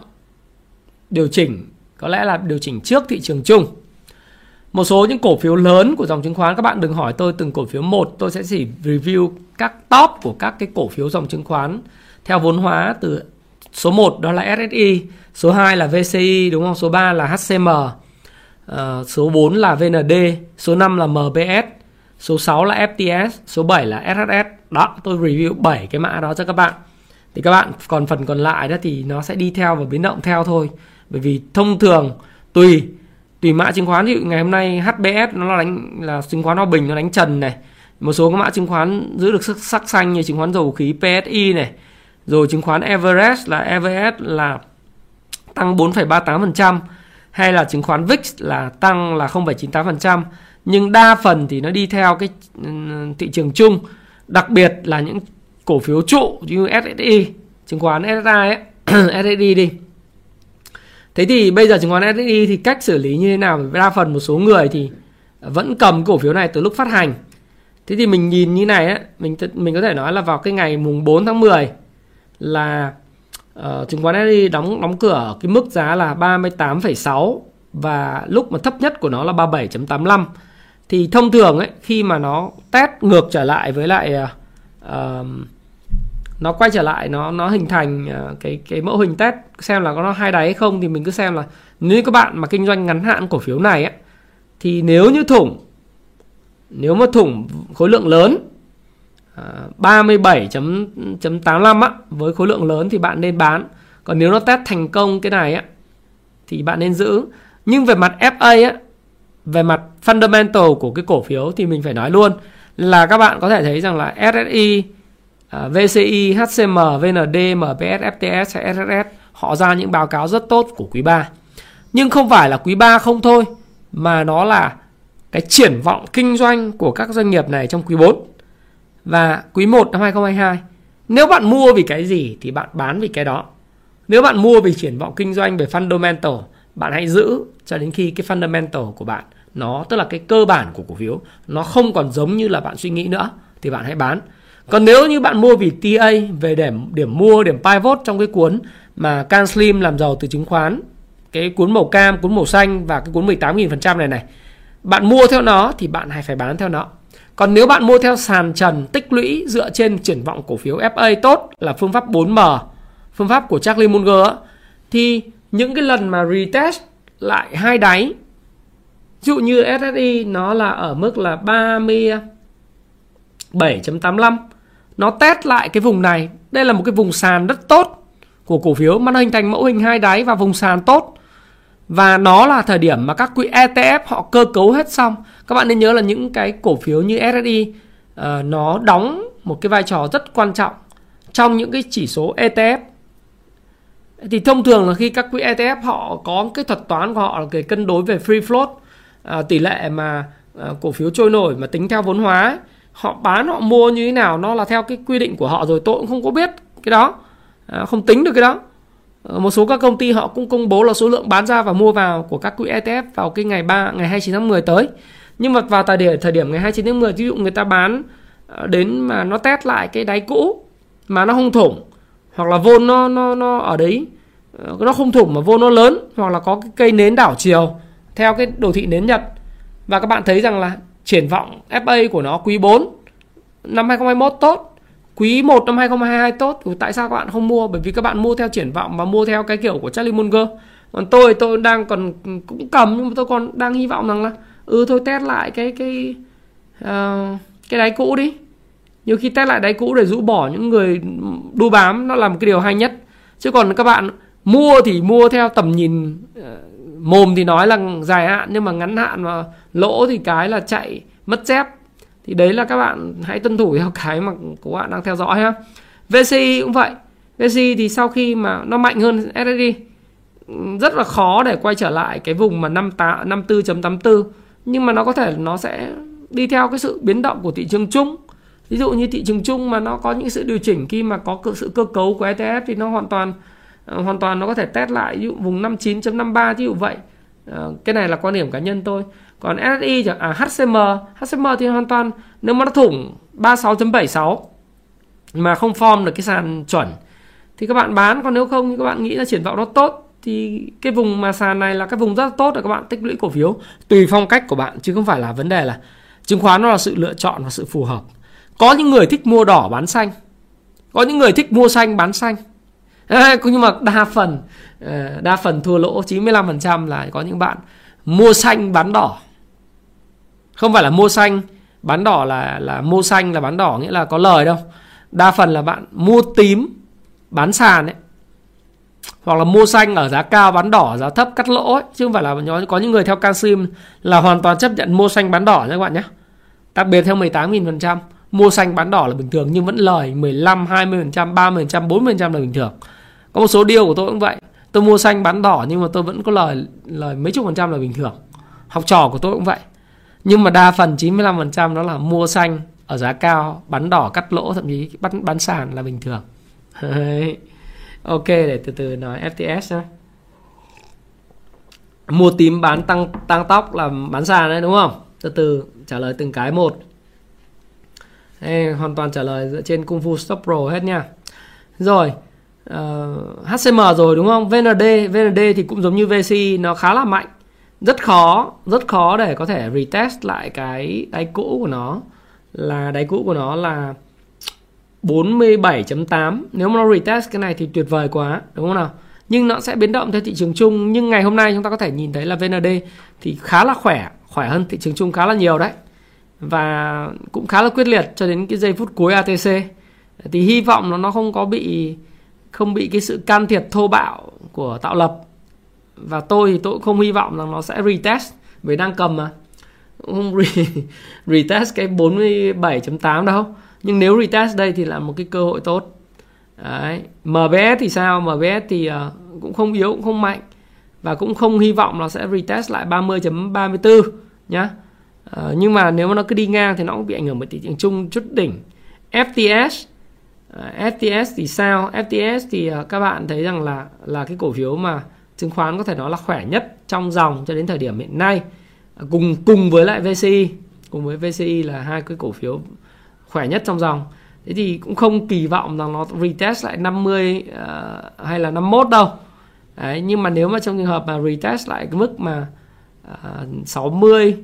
điều chỉnh có lẽ là điều chỉnh trước thị trường chung. Một số những cổ phiếu lớn của dòng chứng khoán các bạn đừng hỏi tôi từng cổ phiếu một tôi sẽ chỉ review các top của các cái cổ phiếu dòng chứng khoán theo vốn hóa từ số 1 đó là SSI số 2 là VCI đúng không? Số 3 là HCM uh, ờ, số 4 là VND số 5 là MBS số 6 là FTS số 7 là SHS đó tôi review 7 cái mã đó cho các bạn. Thì các bạn còn phần còn lại đó thì nó sẽ đi theo và biến động theo thôi bởi vì thông thường tùy tùy mã chứng khoán. Ví dụ ngày hôm nay HBS nó là đánh là chứng khoán Hòa Bình nó đánh trần này. Một số các mã chứng khoán giữ được sắc, sắc xanh như chứng khoán dầu khí PSI này. Rồi chứng khoán Everest là EVS là tăng 4,38% hay là chứng khoán VIX là tăng là 0,98% nhưng đa phần thì nó đi theo cái thị trường chung. Đặc biệt là những cổ phiếu trụ như SSI chứng khoán SSI ấy, SSI đi thế thì bây giờ chứng khoán SSI thì cách xử lý như thế nào? Đa phần một số người thì vẫn cầm cổ phiếu này từ lúc phát hành. Thế thì mình nhìn như này ấy, mình mình có thể nói là vào cái ngày mùng 4 tháng 10 là uh, chứng khoán SSI đóng đóng cửa ở cái mức giá là 38,6 và lúc mà thấp nhất của nó là 37.85 thì thông thường ấy khi mà nó test ngược trở lại với lại uh, nó quay trở lại nó nó hình thành ờ, cái cái mẫu hình test xem là có nó hai đáy hay không thì mình cứ xem là nếu các bạn mà kinh doanh ngắn hạn cổ phiếu này ấy, thì nếu như thủng nếu mà thủng khối lượng lớn ờ, 37.85 á với khối lượng lớn thì bạn nên bán. Còn nếu nó test thành công cái này á thì bạn nên giữ. Nhưng về mặt FA á về mặt fundamental của cái cổ phiếu thì mình phải nói luôn là các bạn có thể thấy rằng là SSI, À, VCI, HCM, VND, MPS, FTS hay SSS họ ra những báo cáo rất tốt của quý 3. Nhưng không phải là quý 3 không thôi mà nó là cái triển vọng kinh doanh của các doanh nghiệp này trong quý 4 và quý 1 năm 2022. Nếu bạn mua vì cái gì thì bạn bán vì cái đó. Nếu bạn mua vì triển vọng kinh doanh về fundamental, bạn hãy giữ cho đến khi cái fundamental của bạn nó tức là cái cơ bản của cổ phiếu nó không còn giống như là bạn suy nghĩ nữa thì bạn hãy bán còn nếu như bạn mua vì TA về điểm điểm mua điểm pivot trong cái cuốn mà Can Slim làm giàu từ chứng khoán, cái cuốn màu cam, cuốn màu xanh và cái cuốn 18.000% này này, bạn mua theo nó thì bạn hay phải bán theo nó. Còn nếu bạn mua theo sàn trần tích lũy dựa trên triển vọng cổ phiếu FA tốt là phương pháp 4M phương pháp của Charlie Munger thì những cái lần mà retest lại hai đáy, Ví dụ như SSI nó là ở mức là 37.85 nó test lại cái vùng này. Đây là một cái vùng sàn rất tốt Của cổ phiếu mà nó hình thành mẫu hình hai đáy và vùng sàn tốt. Và nó là thời điểm mà các quỹ ETF họ cơ cấu hết xong. Các bạn nên nhớ là những cái cổ phiếu như SSI uh, ờ, Nó đóng một cái vai trò rất quan trọng Trong những cái chỉ số ETF thì thông thường là khi các quỹ ETF họ có cái thuật toán của họ là cái cân đối về free float uh, tỷ lệ mà uh, cổ phiếu trôi nổi mà tính theo vốn hóa ấy, họ bán họ mua như thế nào nó là theo cái quy định của họ rồi tôi cũng không có biết cái đó. À, không tính được cái đó. Ờ, một số các công ty họ cũng công bố là số lượng bán ra và mua vào của các quỹ ETF vào cái ngày 3 ngày 29 tháng 10 tới. Nhưng mà vào thời điểm thời điểm ngày 29 tháng 10 ví dụ người ta bán ờ, đến mà nó test lại cái đáy cũ mà nó không thủng hoặc là vôn nó nó nó ở đấy ờ, nó không thủng mà vôn nó lớn hoặc là có cái cây nến đảo chiều theo cái đồ thị nến Nhật. Và các bạn thấy rằng là triển vọng FA của nó quý 4 năm 2021 tốt quý 1 năm 2022 tốt. Thì tại sao các bạn không mua? Bởi vì các bạn mua theo triển vọng và mua theo cái kiểu của Charlie Munger. Còn tôi tôi đang còn cũng cầm nhưng mà tôi còn đang hy vọng rằng là ừ thôi test lại cái cái uh, cái đáy cũ đi. Nhiều khi test lại đáy cũ để rũ bỏ những người đu bám nó là một cái điều hay nhất. Chứ còn các bạn mua thì mua theo tầm nhìn uh, mồm thì nói là dài hạn nhưng mà ngắn hạn mà lỗ thì cái là chạy mất dép. Thì đấy là các bạn hãy tuân thủ theo cái mà các bạn đang theo dõi ha. VCI cũng vậy. VCI thì sau khi mà nó mạnh hơn SSI rất là khó để quay trở lại cái vùng mà 54.84 nhưng mà nó có thể, nó sẽ đi theo cái sự biến động của thị trường chung. Ví dụ như thị trường chung mà nó có những sự điều chỉnh, khi mà có sự cơ cấu của ETF thì nó hoàn toàn ờ, hoàn toàn nó có thể test lại, ví dụ vùng 59.53 ví dụ vậy. Ờ, cái này là quan điểm cá nhân tôi. Còn SSI chẳng à HCM HCM thì hoàn toàn, nếu mà nó thủng 36.76 mà không form được cái sàn chuẩn, thì các bạn bán. Còn nếu không thì các bạn nghĩ là triển vọng nó tốt, thì cái vùng mà sàn này là cái vùng rất tốt để các bạn tích lũy cổ phiếu, tùy phong cách của bạn, chứ không phải là vấn đề là chứng khoán nó là sự lựa chọn và sự phù hợp. Có những người thích mua đỏ bán xanh, có những người thích mua xanh bán xanh à, nhưng mà đa phần ờ, đa phần thua lỗ 95% là có những bạn mua xanh bán đỏ không phải là mua xanh bán đỏ là là mua xanh là bán đỏ nghĩa là có lời đâu đa phần là bạn mua tím bán sàn ấy hoặc là mua xanh ở giá cao bán đỏ giá thấp cắt lỗ ấy. chứ không phải là có những người theo canxim là hoàn toàn chấp nhận mua xanh bán đỏ nha các bạn nhé đặc biệt theo 18.000% mua xanh bán đỏ là bình thường nhưng vẫn lời 15, 20%, 30%, 40% là bình thường. Có một số điều của tôi cũng vậy. Tôi mua xanh bán đỏ nhưng mà tôi vẫn có lời lời mấy chục phần trăm là bình thường. Học trò của tôi cũng vậy. Nhưng mà đa phần 95% đó là mua xanh ở giá cao, bán đỏ cắt lỗ thậm chí bán bán sàn là bình thường. ok để từ từ nói FTS nhé. Mua tím bán tăng tăng tóc là bán sàn đấy đúng không? Từ từ trả lời từng cái một. Đây, hoàn toàn trả lời dựa trên Kung Fu Stop Pro hết nha. Rồi, Ờ, uh, HCM rồi đúng không? VND, VND thì cũng giống như VC nó khá là mạnh. Rất khó, rất khó để có thể retest lại cái đáy cũ của nó. Là đáy cũ của nó là 47.8 nếu mà nó retest cái này thì tuyệt vời quá đúng không nào? Nhưng nó sẽ biến động theo thị trường chung. Nhưng ngày hôm nay chúng ta có thể nhìn thấy là VND thì khá là khỏe khỏe hơn thị trường chung khá là nhiều đấy. Và cũng khá là quyết liệt cho đến cái giây phút cuối ATC thì hy vọng nó nó không có bị không bị cái sự can thiệp thô bạo của tạo lập. Và tôi thì tôi cũng không hy vọng rằng nó sẽ retest vì đang cầm mà. Không re, retest cái 47.8 đâu. Nhưng nếu retest đây thì là một cái cơ hội tốt. Đấy. MBS thì sao? MBS thì uh, cũng không yếu cũng không mạnh. Và cũng không hy vọng nó sẽ retest lại 30.34 nhá. Uh, nhưng mà nếu mà nó cứ đi ngang thì nó cũng bị ảnh hưởng bởi thị trường chung chút đỉnh. FTS Ờ, FTS thì sao? FTS thì ờ, các bạn thấy rằng là là cái cổ phiếu mà chứng khoán có thể nói là khỏe nhất trong dòng cho đến thời điểm hiện nay. Ờ, cùng cùng với lại VCI cùng với VCI là hai cái cổ phiếu khỏe nhất trong dòng. Thế thì cũng không kỳ vọng rằng nó retest lại 50 uh, hay là 51 đâu. Đấy, nhưng mà nếu mà trong trường hợp mà retest lại cái mức mà uh, 60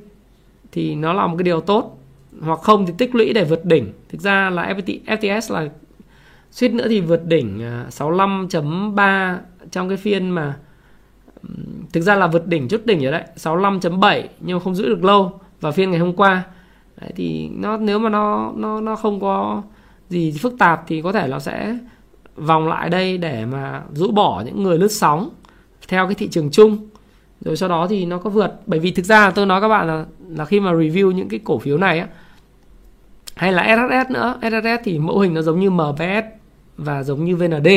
thì nó là một cái điều tốt. Hoặc không thì tích lũy để vượt đỉnh. Thực ra là FTS là suýt nữa thì vượt đỉnh à, 65.3 trong cái phiên mà thực ra là vượt đỉnh chút đỉnh rồi đấy 65.7 nhưng không giữ được lâu vào phiên ngày hôm qua. Đấy, thì nó nếu mà nó nó nó không có gì phức tạp thì có thể nó sẽ vòng lại đây để mà rũ bỏ những người lướt sóng theo cái thị trường chung. Rồi sau đó thì nó có vượt. Bởi vì thực ra tôi nói các bạn là là khi mà review những cái cổ phiếu này á hay là SSS nữa SSS thì mẫu hình nó giống như MBS và giống như VND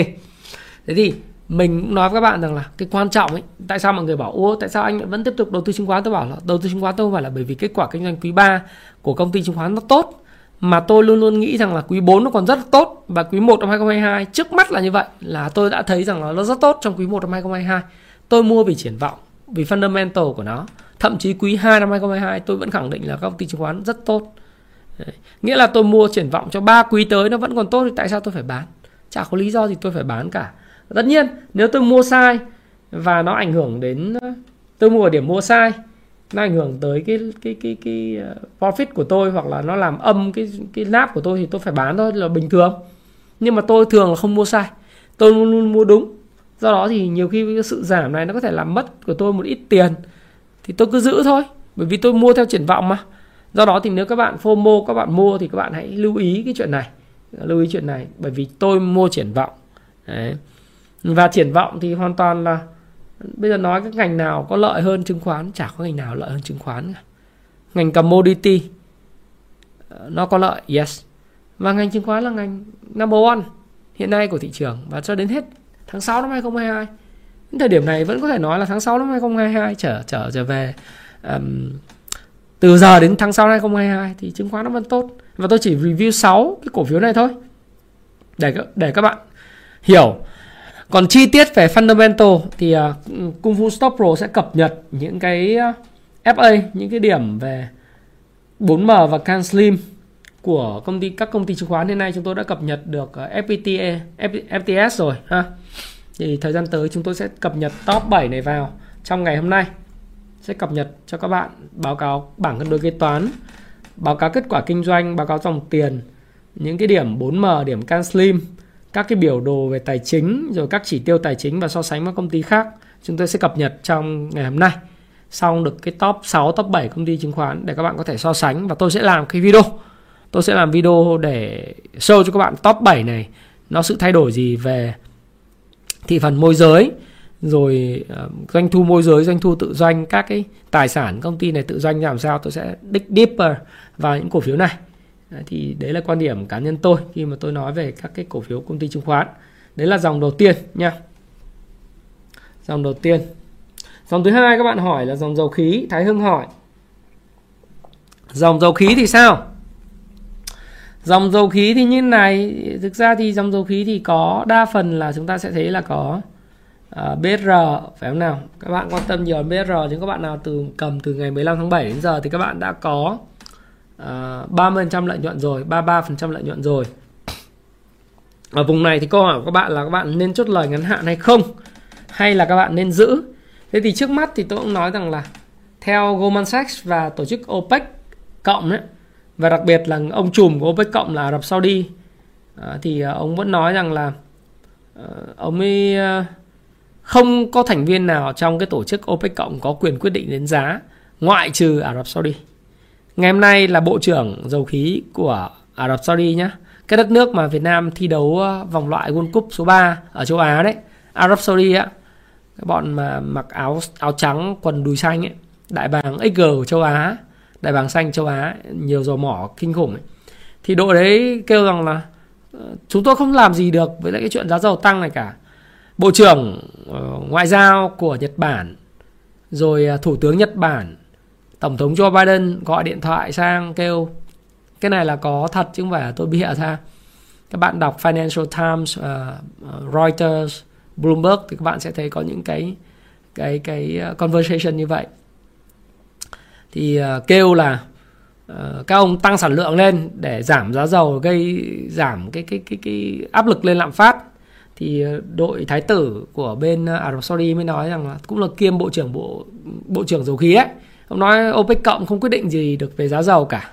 thế thì mình cũng nói với các bạn rằng là cái quan trọng ấy, tại sao mọi người bảo, ô, tại sao anh vẫn tiếp tục đầu tư chứng khoán? Tôi bảo là đầu tư chứng khoán tôi không phải là bởi vì kết quả kinh doanh quý 3 của công ty chứng khoán nó tốt, mà tôi luôn luôn nghĩ rằng là quý 4 nó còn rất tốt và quý 1 năm 2022 trước mắt là như vậy, là tôi đã thấy rằng là nó rất tốt trong quý 1 năm 2022 tôi mua vì triển vọng, vì fundamental của nó. Thậm chí quý 2 năm 2022 tôi vẫn khẳng định là các công ty chứng khoán rất tốt. Đấy. nghĩa là tôi mua triển vọng cho ba quý tới nó vẫn còn tốt thì tại sao tôi phải bán? Chả có lý do gì tôi phải bán cả. Tất nhiên, nếu tôi mua sai và nó ảnh hưởng đến ờ, tôi mua ở điểm mua sai, nó ảnh hưởng tới cái cái cái cái ờ, profit của tôi hoặc là nó làm âm cái cái nap của tôi thì tôi phải bán thôi, là bình thường. Nhưng mà tôi thường là không mua sai, tôi luôn luôn mua đúng. Do đó thì nhiều khi cái sự giảm này nó có thể làm mất của tôi một ít tiền, thì tôi cứ giữ thôi, bởi vì tôi mua theo triển vọng mà. Do đó thì nếu các bạn FOMO các bạn mua thì các bạn hãy lưu ý cái chuyện này lưu ý chuyện này bởi vì tôi mua triển vọng Đấy. và triển vọng thì hoàn toàn là bây giờ nói cái ngành nào có lợi hơn chứng khoán chả có ngành nào lợi hơn chứng khoán cả. ngành commodity ờ, nó có lợi yes và ngành chứng khoán là ngành number one hiện nay của thị trường và cho đến hết tháng 6 năm 2022 đến thời điểm này vẫn có thể nói là tháng 6 năm 2022 trở trở trở về um, từ giờ đến tháng 6 2022 thì chứng khoán nó vẫn tốt và tôi chỉ review 6 cái cổ phiếu này thôi. Để để các bạn hiểu. Còn chi tiết về fundamental thì uh, Kung Fu Stop Pro sẽ cập nhật những cái à, uh, FA những cái điểm về 4M và Can Slim của công ty các công ty chứng khoán. Hiện nay chúng tôi đã cập nhật được à, FPT FTS rồi ha. Thì thời gian tới chúng tôi sẽ cập nhật top 7 này vào trong ngày hôm nay. Sẽ cập nhật cho các bạn báo cáo bảng cân đối kế toán báo cáo kết quả kinh doanh, báo cáo dòng tiền, những cái điểm 4M, điểm Can Slim, các cái biểu đồ về tài chính, rồi các chỉ tiêu tài chính và so sánh với công ty khác, chúng tôi sẽ cập nhật trong ngày hôm nay. Xong được cái top 6 top 7 công ty chứng khoán để các bạn có thể so sánh và tôi sẽ làm cái video. Tôi sẽ làm video để show cho các bạn top 7 này, nó sự thay đổi gì về thị phần môi giới rồi uh, doanh thu môi giới doanh thu tự doanh các cái tài sản công ty này tự doanh làm sao tôi sẽ dig deeper vào những cổ phiếu này. Đấy, thì đấy là quan điểm cá nhân tôi khi mà tôi nói về các cái cổ phiếu công ty chứng khoán. Đấy là dòng đầu tiên nha. Dòng đầu tiên. Dòng thứ hai các bạn hỏi là dòng dầu khí thái hưng hỏi. Dòng dầu khí thì sao? Dòng dầu khí thì như này thực ra thì dòng dầu khí thì có đa phần là chúng ta sẽ thấy là có. À, uh, BR phải không nào? Các bạn quan tâm nhiều đến BR nhưng các bạn nào từ cầm từ ngày 15 tháng 7 đến giờ thì các bạn đã có à, uh, 30% lợi nhuận rồi 33% lợi nhuận rồi. Ở vùng này thì câu hỏi của các bạn là các bạn nên chốt lời ngắn hạn hay không? Hay là các bạn nên giữ? Thế thì trước mắt thì tôi cũng nói rằng là theo Goldman Sachs và tổ chức OPEC cộng đấy và đặc biệt là ông trùm của OPEC cộng là Ả Rập Saudi à, thì à, ông vẫn nói rằng là ờ, ông ấy ờ, không có thành viên nào trong cái tổ chức OPEC cộng có quyền quyết định đến giá, ngoại trừ Ả Rập Saudi. Ngày hôm nay là Bộ trưởng dầu khí của Ả Rập Saudi nhé. Cái đất nước mà Việt Nam thi đấu ờ, vòng loại World Cup số 3 ở châu Á đấy. Ả Rập Saudi á. Cái bọn mà mặc áo áo trắng, quần đùi xanh ấy. Đại bàng XG của châu Á, đại bàng xanh châu Á, nhiều dầu mỏ kinh khủng ấy. thì đội đấy kêu rằng là ờ, chúng tôi không làm gì được với lại cái chuyện giá dầu tăng này cả bộ trưởng ờ, ngoại giao của Nhật Bản rồi ờ, thủ tướng Nhật Bản tổng thống Joe Biden gọi điện thoại sang kêu cái này là có thật chứ không phải là tôi bịa ra. Các bạn đọc Financial Times, uh, Reuters, Bloomberg thì các bạn sẽ thấy có những cái cái cái conversation như vậy. Thì uh, kêu là uh, các ông tăng sản lượng lên để giảm giá dầu gây giảm cái cái cái cái áp lực lên lạm phát thì ờ, đội thái tử của bên ờ, Ả Rập Saudi mới nói rằng là cũng là kiêm bộ trưởng bộ bộ trưởng dầu khí ấy. Ông nói OPEC cộng không quyết định gì được về giá dầu cả.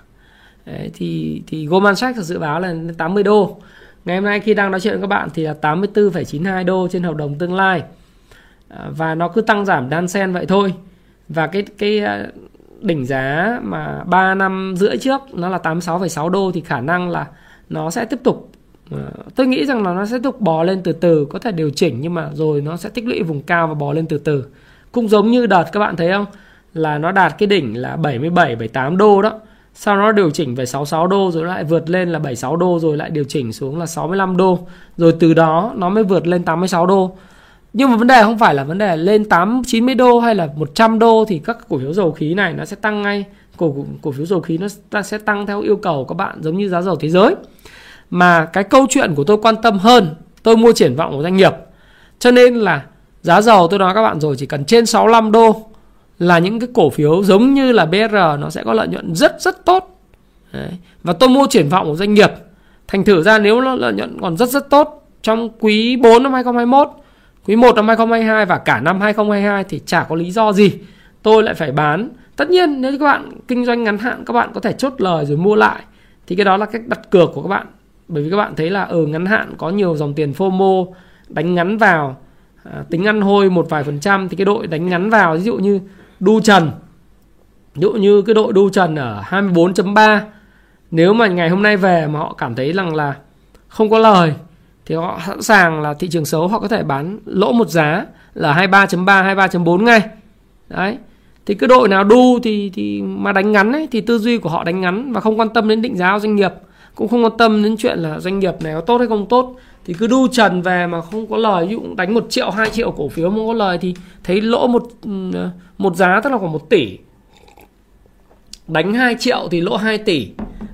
Đấy, thì thì Goldman Sachs dự báo là 80 đô. Ngày hôm nay khi đang nói chuyện với các bạn thì là 84,92 đô trên hợp đồng tương lai. À, và nó cứ tăng giảm đan sen vậy thôi. Và cái cái ờ, đỉnh giá mà 3 năm rưỡi trước nó là 86,6 đô thì khả năng là nó sẽ tiếp tục Ờ, tôi nghĩ rằng là nó sẽ tục bò lên từ từ, có thể điều chỉnh nhưng mà rồi nó sẽ tích lũy vùng cao và bò lên từ từ. Cũng giống như đợt các bạn thấy không? Là nó đạt cái đỉnh là 77 78 đô đó. Sau nó điều chỉnh về 66 đô rồi lại vượt lên là 76 đô rồi lại điều chỉnh xuống là 65 đô. Rồi từ đó nó mới vượt lên 86 đô. Nhưng mà vấn đề không phải là vấn đề lên 8 90 đô hay là 100 đô thì các cổ phiếu dầu khí này nó sẽ tăng ngay. Cổ cổ phiếu dầu khí nó sẽ tăng theo yêu cầu của các bạn, giống như giá dầu thế giới mà cái câu chuyện của tôi quan tâm hơn, tôi mua triển vọng của doanh nghiệp cho nên là giá dầu tôi nói các bạn rồi, chỉ cần trên 65 đô là những cái cổ phiếu giống như là BR nó sẽ có lợi nhuận rất rất tốt Đấy. và tôi mua triển vọng của doanh nghiệp thành thử ra nếu nó lợi nhuận còn rất rất tốt trong quý 4 năm 2021 quý 1 năm 2022 và cả năm 2022 thì chả có lý do gì tôi lại phải bán. Tất nhiên, nếu các bạn kinh doanh ngắn hạn, các bạn có thể chốt lời rồi mua lại thì cái đó là cách đặt cược của các bạn. Bởi vì các bạn thấy là ở ngắn hạn có nhiều dòng tiền FOMO đánh ngắn vào à, tính ăn hôi một vài phần trăm thì cái đội đánh ngắn vào ví dụ như đu trần ví dụ như cái đội đu trần ở 24.3 nếu mà ngày hôm nay về mà họ cảm thấy rằng là không có lời thì họ sẵn sàng là thị trường xấu họ có thể bán lỗ một giá là 23.3 23.4 ngay. Đấy. Thì cái đội nào đu thì thì mà đánh ngắn ấy thì tư duy của họ đánh ngắn và không quan tâm đến định giá doanh nghiệp cũng không quan tâm đến chuyện là doanh nghiệp này có tốt hay không tốt. Thì cứ đu trần về mà không có lời. Ví dụ đánh một triệu, hai triệu cổ phiếu không có lời thì thấy lỗ một ừ, một giá tức là khoảng một tỷ. Đánh 2 triệu thì lỗ 2 tỷ.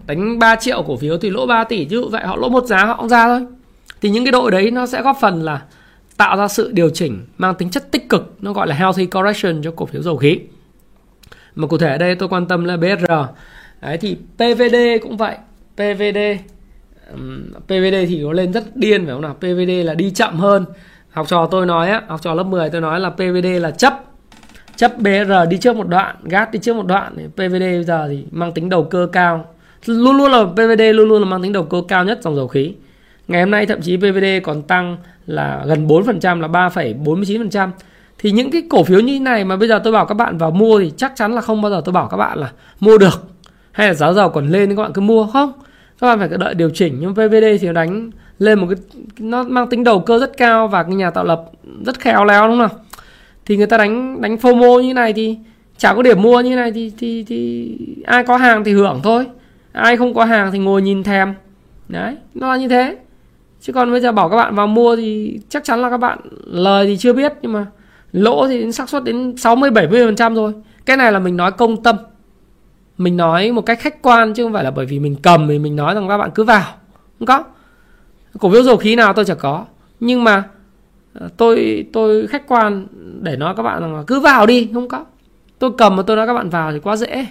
Đánh 3 triệu cổ phiếu thì lỗ 3 tỷ. Chứ vậy, họ lỗ một giá, họ cũng ra thôi. Thì những cái đội đấy nó sẽ góp phần là tạo ra sự điều chỉnh, mang tính chất tích cực. Nó gọi là healthy correction cho cổ phiếu dầu khí. Mà cụ thể ở đây tôi quan tâm là BR đấy, thì PVD cũng vậy. PVD PVD thì nó lên rất điên phải không nào? PVD là đi chậm hơn. Học trò tôi nói á học trò lớp 10 tôi nói là PVD là chấp. Chấp BR đi trước một đoạn gác đi trước một đoạn PVD bây giờ thì mang tính đầu cơ cao. Luôn luôn là PVD luôn luôn là mang tính đầu cơ cao nhất dòng dầu khí. Ngày hôm nay thậm chí PVD còn tăng là gần 4% là 3,49% thì những cái cổ phiếu như thế này mà bây giờ tôi bảo các bạn vào mua thì chắc chắn là không bao giờ tôi bảo các bạn là mua được hay là giá dầu còn lên thì các bạn cứ mua, không? Các bạn phải đợi điều chỉnh, nhưng VVD thì nó đánh lên một cái, nó mang tính đầu cơ rất cao và cái nhà tạo lập rất khéo léo, đúng không thì người ta đánh đánh FOMO như này thì chả có điểm mua như này thì thì thì ai có hàng thì hưởng thôi. Ai không có hàng thì ngồi nhìn thèm. Đấy, nó là như thế. Chứ còn bây giờ bảo các bạn vào mua thì chắc chắn là các bạn lời thì chưa biết, nhưng mà lỗ thì xác suất đến 60 70 phần trăm rồi cái này là mình nói công tâm mình nói một cách khách quan chứ không phải là bởi vì mình cầm thì mình nói rằng các bạn cứ vào. Không có. Cổ phiếu dầu khí nào tôi chẳng có. Nhưng mà ờ, tôi tôi khách quan để nói các bạn rằng là cứ vào đi, không có. Tôi cầm mà tôi nói các bạn vào thì quá dễ.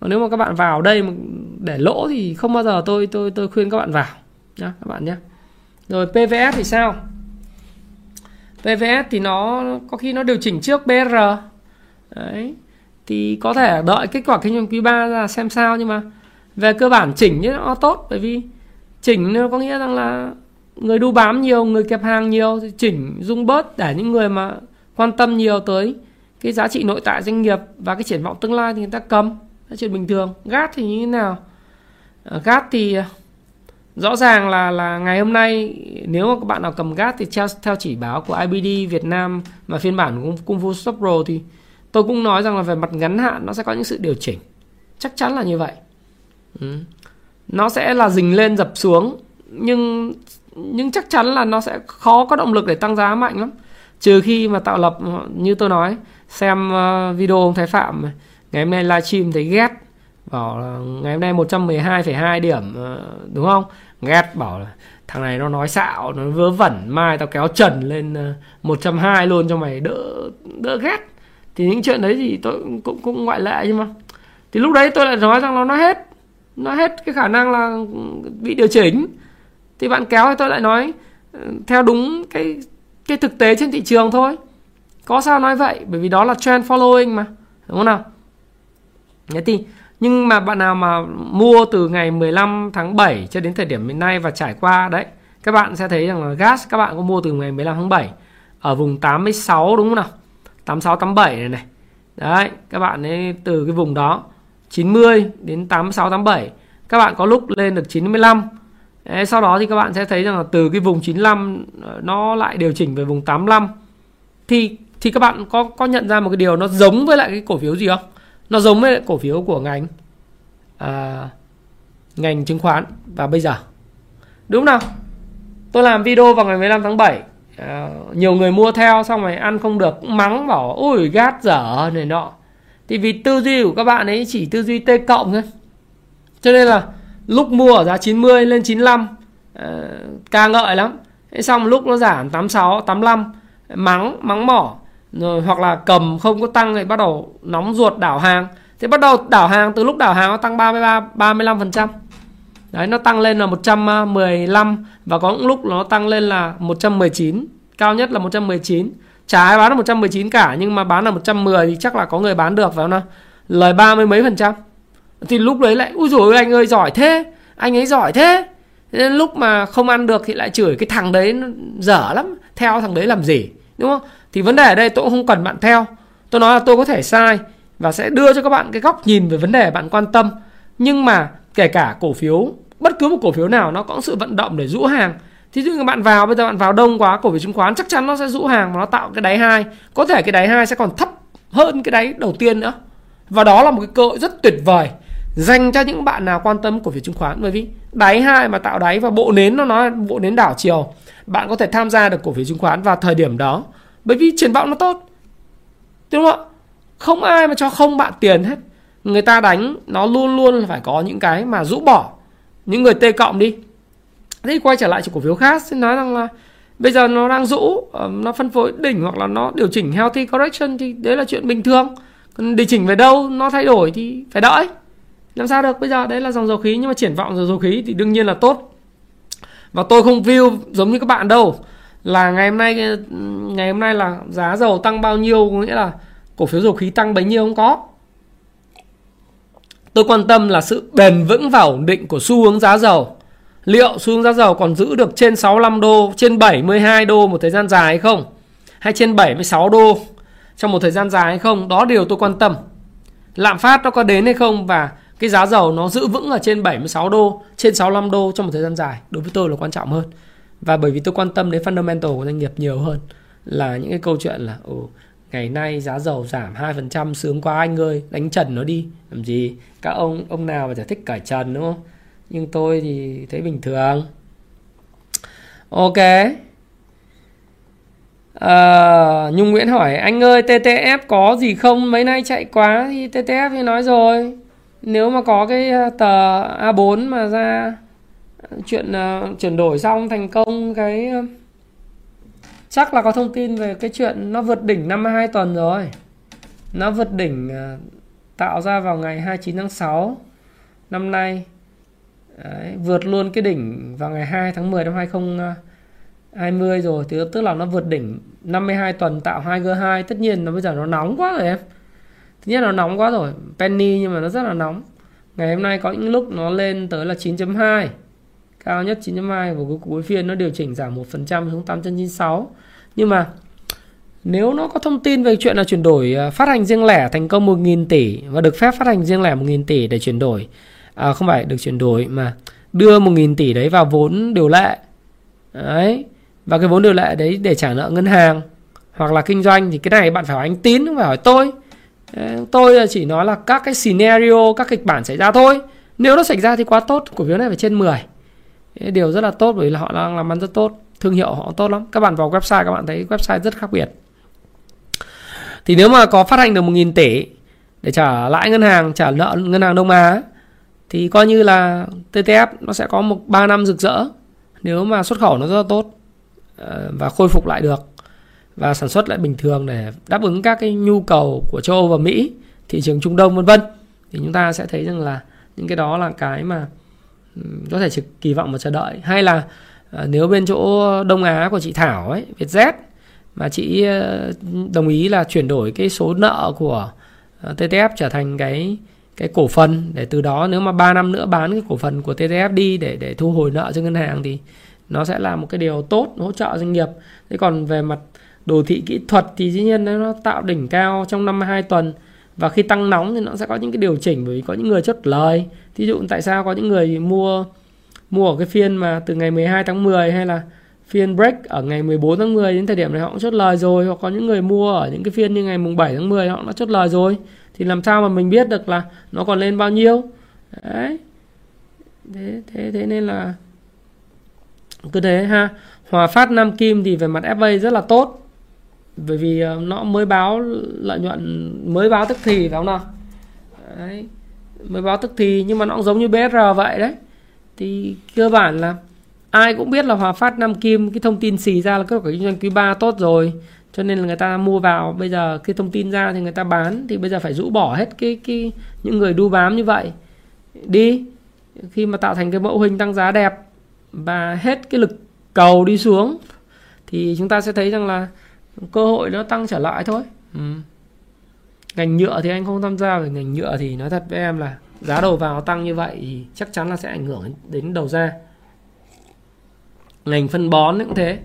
Còn nếu mà các bạn vào đây mà để lỗ thì không bao giờ tôi tôi tôi khuyên các bạn vào. Nhá, các bạn nhé rồi PVS thì sao? PVS thì nó, có khi nó điều chỉnh trước BR đấy thì có thể đợi kết quả kinh doanh quý 3 ra xem sao nhưng mà về cơ bản chỉnh thì nó tốt, bởi vì chỉnh nó có nghĩa rằng là người đu bám nhiều, người kẹp hàng nhiều thì chỉnh dung bớt để những người mà quan tâm nhiều tới cái giá trị nội tại doanh nghiệp và cái triển vọng tương lai thì người ta cầm. Là chuyện bình thường. Gát thì như thế nào? Ờ, gát thì ờ, rõ ràng là là ngày hôm nay nếu mà các bạn nào cầm gát thì theo theo chỉ báo của IBD Việt Nam mà phiên bản của Kung Fu Stop Pro thì tôi cũng nói rằng là về mặt ngắn hạn nó sẽ có những sự điều chỉnh. Chắc chắn là như vậy. Ừ. nó sẽ là dình lên dập xuống nhưng nhưng chắc chắn là nó sẽ khó có động lực để tăng giá mạnh lắm. Trừ khi mà tạo lập như tôi nói xem ờ, video ông Thái Phạm ngày hôm nay livestream thấy ghét bảo là ngày hôm nay 112,2 điểm ờ, đúng không? Ghét bảo là thằng này nó nói xạo nó vớ vẩn mai tao kéo trần lên ờ, 120 luôn cho mày đỡ đỡ ghét thì những chuyện đấy thì tôi cũng cũng ngoại lệ nhưng mà thì lúc đấy tôi lại nói rằng nó nó hết nó hết cái khả năng là bị điều chỉnh. Thì bạn kéo thì tôi lại nói ừ, theo đúng cái cái thực tế trên thị trường thôi. Có sao nói vậy? Bởi vì đó là trend following mà, đúng không nào? Thế thì, nhưng mà bạn nào mà mua từ ngày 15 tháng 7 cho đến thời điểm hiện nay và trải qua, đấy, các bạn sẽ thấy rằng là gas các bạn có mua từ ngày 15 tháng 7 ở vùng 86 đúng không nào? 86 87 này này. Đấy các bạn ấy từ cái vùng đó 90 đến 86 87 các bạn có lúc lên được 95 đấy, sau đó thì các bạn sẽ thấy rằng là từ cái vùng 95 ờ, nó lại điều chỉnh về vùng 85 thì thì các bạn có có nhận ra một cái điều nó giống với lại cái cổ phiếu gì không? Nó giống với lại cổ phiếu của ngành à, ngành chứng khoán và bây giờ. Đúng không nào? Tôi làm video vào ngày 15 tháng 7 Ờ, nhiều người mua theo xong rồi ăn không được cũng mắng bảo ôi gát dở này nọ. Thì vì tư duy của các bạn ấy chỉ tư duy T cộng thôi. Cho nên là lúc mua ở giá 90 lên 95 uh, ờ, ca ngợi lắm. Thế xong lúc nó giảm 86 85 mắng mắng mỏ. Rồi hoặc là cầm không có tăng thì bắt đầu nóng ruột đảo hàng. Thì bắt đầu đảo hàng từ lúc đảo hàng nó tăng 33 35 phần trăm đấy, nó tăng lên là 115 và có những lúc nó tăng lên là 119 cao nhất là 119 chả ai bán là 119 cả, nhưng mà bán là 110 thì chắc là có người bán được, phải không nào? Lời ba mươi mấy phần trăm. Thì lúc đấy lại, ui rồi anh ơi, giỏi thế. Anh ấy giỏi thế. Nên lúc mà không ăn được thì lại chửi cái thằng đấy dở lắm. Theo thằng đấy làm gì, đúng không? Thì vấn đề ở đây, tôi cũng không cần bạn theo. Tôi nói là tôi có thể sai và sẽ đưa cho các bạn cái góc nhìn về vấn đề bạn quan tâm. Nhưng mà kể cả cổ phiếu bất cứ một cổ phiếu nào nó có sự vận động để rũ hàng. Thí dụ như bạn vào, bây giờ bạn vào đông quá, cổ phiếu chứng khoán chắc chắn nó sẽ rũ hàng và nó tạo cái đáy hai. Có thể cái đáy hai sẽ còn thấp hơn cái đáy đầu tiên nữa. Và đó là một cái cơ hội rất tuyệt vời dành cho những bạn nào quan tâm cổ phiếu chứng khoán. Bởi vì đáy hai mà tạo đáy và bộ nến nó nói bộ nến đảo chiều, bạn có thể tham gia được cổ phiếu chứng khoán vào thời điểm đó. Bởi vì triển vọng nó tốt. Đúng không ạ? Không ai mà cho không bạn tiền hết. Người ta đánh nó luôn luôn phải có những cái mà rũ bỏ những người T cộng đi. Thế quay trở lại cho cổ phiếu khác sẽ nói rằng là bây giờ nó đang rũ nó phân phối đỉnh hoặc là nó điều chỉnh healthy correction thì đấy là chuyện bình thường. Còn điều chỉnh về đâu, nó thay đổi thì phải đợi. Làm sao được? Bây giờ đấy là dòng dầu khí, nhưng mà triển vọng dòng dầu khí thì đương nhiên là tốt. Và tôi không view giống như các bạn đâu, là ngày hôm nay ngày hôm nay là giá dầu tăng bao nhiêu, có nghĩa là cổ phiếu dầu khí tăng bấy nhiêu không có tôi quan tâm là sự bền vững và ổn định của xu hướng giá dầu. Liệu xu hướng giá dầu còn giữ được trên 65 đô, trên 72 đô một thời gian dài hay không? Hay trên 76 đô trong một thời gian dài hay không? Đó điều tôi quan tâm. Lạm phát nó có đến hay không và cái giá dầu nó giữ vững ở trên 76 đô, trên 65 đô trong một thời gian dài đối với tôi là quan trọng hơn. Và bởi vì tôi quan tâm đến fundamental của doanh nghiệp nhiều hơn là những cái câu chuyện là, ồ ngày nay giá dầu giảm 2% sướng quá anh ơi đánh trần nó đi. Làm gì? Các ông ông nào mà giải thích cải trần đúng không? Nhưng tôi thì thấy bình thường. Ok. À, Nhung Nguyễn hỏi anh ơi TTF có gì không? Mấy nay chạy quá thì TTF thì nói rồi. Nếu mà có cái ờ, tờ A4 mà ra chuyện uh, chuyển đổi xong thành công cái uh, chắc là có thông tin về cái chuyện nó vượt đỉnh 52 tuần rồi. Nó vượt đỉnh à, tạo ra vào ngày 29 tháng 6 năm nay Đấy, vượt luôn cái đỉnh vào ngày 2 tháng 10 năm 2020 rồi. Thì tức là nó vượt đỉnh 52 tuần tạo 2G2 tất nhiên nó bây giờ nó nóng quá rồi em. Thứ nhất là nó nóng quá rồi. Penny nhưng mà nó rất là nóng. Ngày hôm nay có những lúc nó lên tới là 9.2 cao nhất 9.2 của cái cuối phiên nó điều chỉnh giảm 1% xuống 896 nhưng mà nếu nó có thông tin về chuyện là chuyển đổi à, phát hành riêng lẻ thành công 1.000 tỷ và được phép phát hành riêng lẻ 1.000 tỷ để chuyển đổi à, không phải được chuyển đổi mà đưa 1.000 tỷ đấy vào vốn điều lệ. Đấy và cái vốn điều lệ đấy để trả nợ ngân hàng hoặc là kinh doanh thì cái này bạn phải hỏi anh tín không phải hỏi tôi. Tôi chỉ nói là các cái scenario các kịch bản xảy ra thôi. Nếu nó xảy ra thì quá tốt cổ phiếu này phải trên 10 điều rất là tốt bởi là họ đang làm ăn rất tốt thương hiệu họ tốt lắm. Các bạn vào website các bạn thấy website rất khác biệt. Thì nếu mà có phát hành được 1.000 tỷ để trả lãi ngân hàng trả nợ ngân hàng Đông Á thì coi như là TTF nó sẽ có một 3 năm rực rỡ nếu mà xuất khẩu nó rất là tốt ờ, và khôi phục lại được và sản xuất lại bình thường để đáp ứng các cái nhu cầu của châu Âu và Mỹ, thị trường Trung Đông vân vân. Thì chúng ta sẽ thấy rằng là những cái đó là cái mà có thể kỳ vọng và chờ đợi hay là ờ, nếu bên chỗ Đông Á của chị Thảo ấy Vietjet mà chị ờ, đồng ý là chuyển đổi cái số nợ của ờ, TTF trở thành cái cái cổ phần, để từ đó nếu mà 3 năm nữa bán cái cổ phần của TTF đi để để thu hồi nợ cho ngân hàng thì nó sẽ là một cái điều tốt, hỗ trợ doanh nghiệp. Thế còn về mặt đồ thị kỹ thuật thì dĩ nhiên nó tạo đỉnh cao trong năm hai tuần và khi tăng nóng thì nó sẽ có những cái điều chỉnh, bởi vì có những người chốt lời. Thí dụ tại sao có những người mua mua ở cái phiên mà từ ngày 12 tháng 10 hay là phiên break ở ngày 14 tháng 10 đến thời điểm này họ cũng chốt lời rồi. Hoặc có những người mua ở những cái phiên như ngày mùng 7 tháng 10 họ đã chốt lời rồi. Thì làm sao mà mình biết được là nó còn lên bao nhiêu? Đấy. Thế thế thế nên là cứ thế ha. Hòa Phát Nam Kim thì về mặt FA rất là tốt bởi vì ờ, nó mới báo lợi nhuận, mới báo tức thì phải không nào? Đấy, mới báo tức thì nhưng mà nó cũng giống như BSR vậy đấy. Thì cơ bản là ai cũng biết là Hòa Phát, Nam Kim, cái thông tin xì ra là kết quả kinh doanh quý 3 tốt rồi. Cho nên là người ta mua vào, bây giờ cái thông tin ra thì người ta bán, thì bây giờ phải rũ bỏ hết cái cái, những người đu bám như vậy. Đi, khi mà tạo thành cái mẫu hình tăng giá đẹp và hết cái lực cầu đi xuống, thì chúng ta sẽ thấy rằng là cơ hội nó tăng trở lại thôi. Ừ. ngành nhựa thì anh không tham gia về ngành nhựa thì nói thật với em là giá đầu vào tăng như vậy thì chắc chắn là sẽ ảnh hưởng đến đầu ra. Ngành phân bón cũng thế.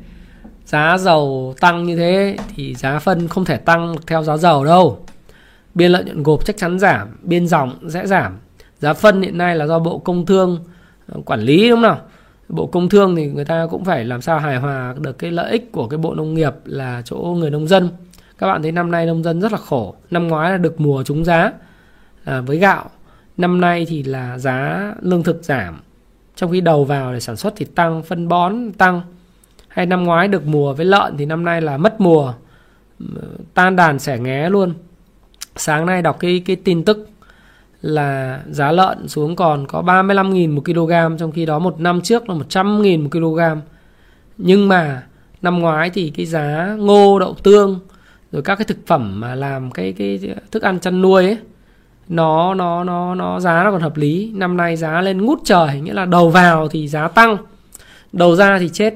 Giá dầu tăng như thế thì giá phân không thể tăng theo giá dầu đâu. Biên lợi nhuận gộp chắc chắn giảm biên dòng sẽ giảm. Giá phân hiện nay là do bộ công thương ờ, quản lý đúng không nào bộ công thương thì người ta cũng phải làm sao hài hòa được cái lợi ích của cái bộ nông nghiệp là chỗ người nông dân. Các bạn thấy năm nay nông dân rất là khổ. Năm ngoái là được mùa trúng giá à, với gạo. Năm nay thì là giá lương thực giảm. Trong khi đầu vào để sản xuất thì tăng phân bón tăng. Hay năm ngoái được mùa với lợn thì năm nay là mất mùa. Tan đàn xẻ nghé luôn. Sáng nay đọc cái cái tin tức là giá lợn xuống còn có 35.000 một kg, trong khi đó một năm trước là 100.000 một kg. Nhưng mà năm ngoái thì cái giá ngô, đậu tương, rồi các cái thực phẩm mà làm cái cái thức ăn chăn nuôi ấy, nó nó nó nó giá nó còn hợp lý. Năm nay giá lên ngút trời, nghĩa là đầu vào thì giá tăng, đầu ra thì chết.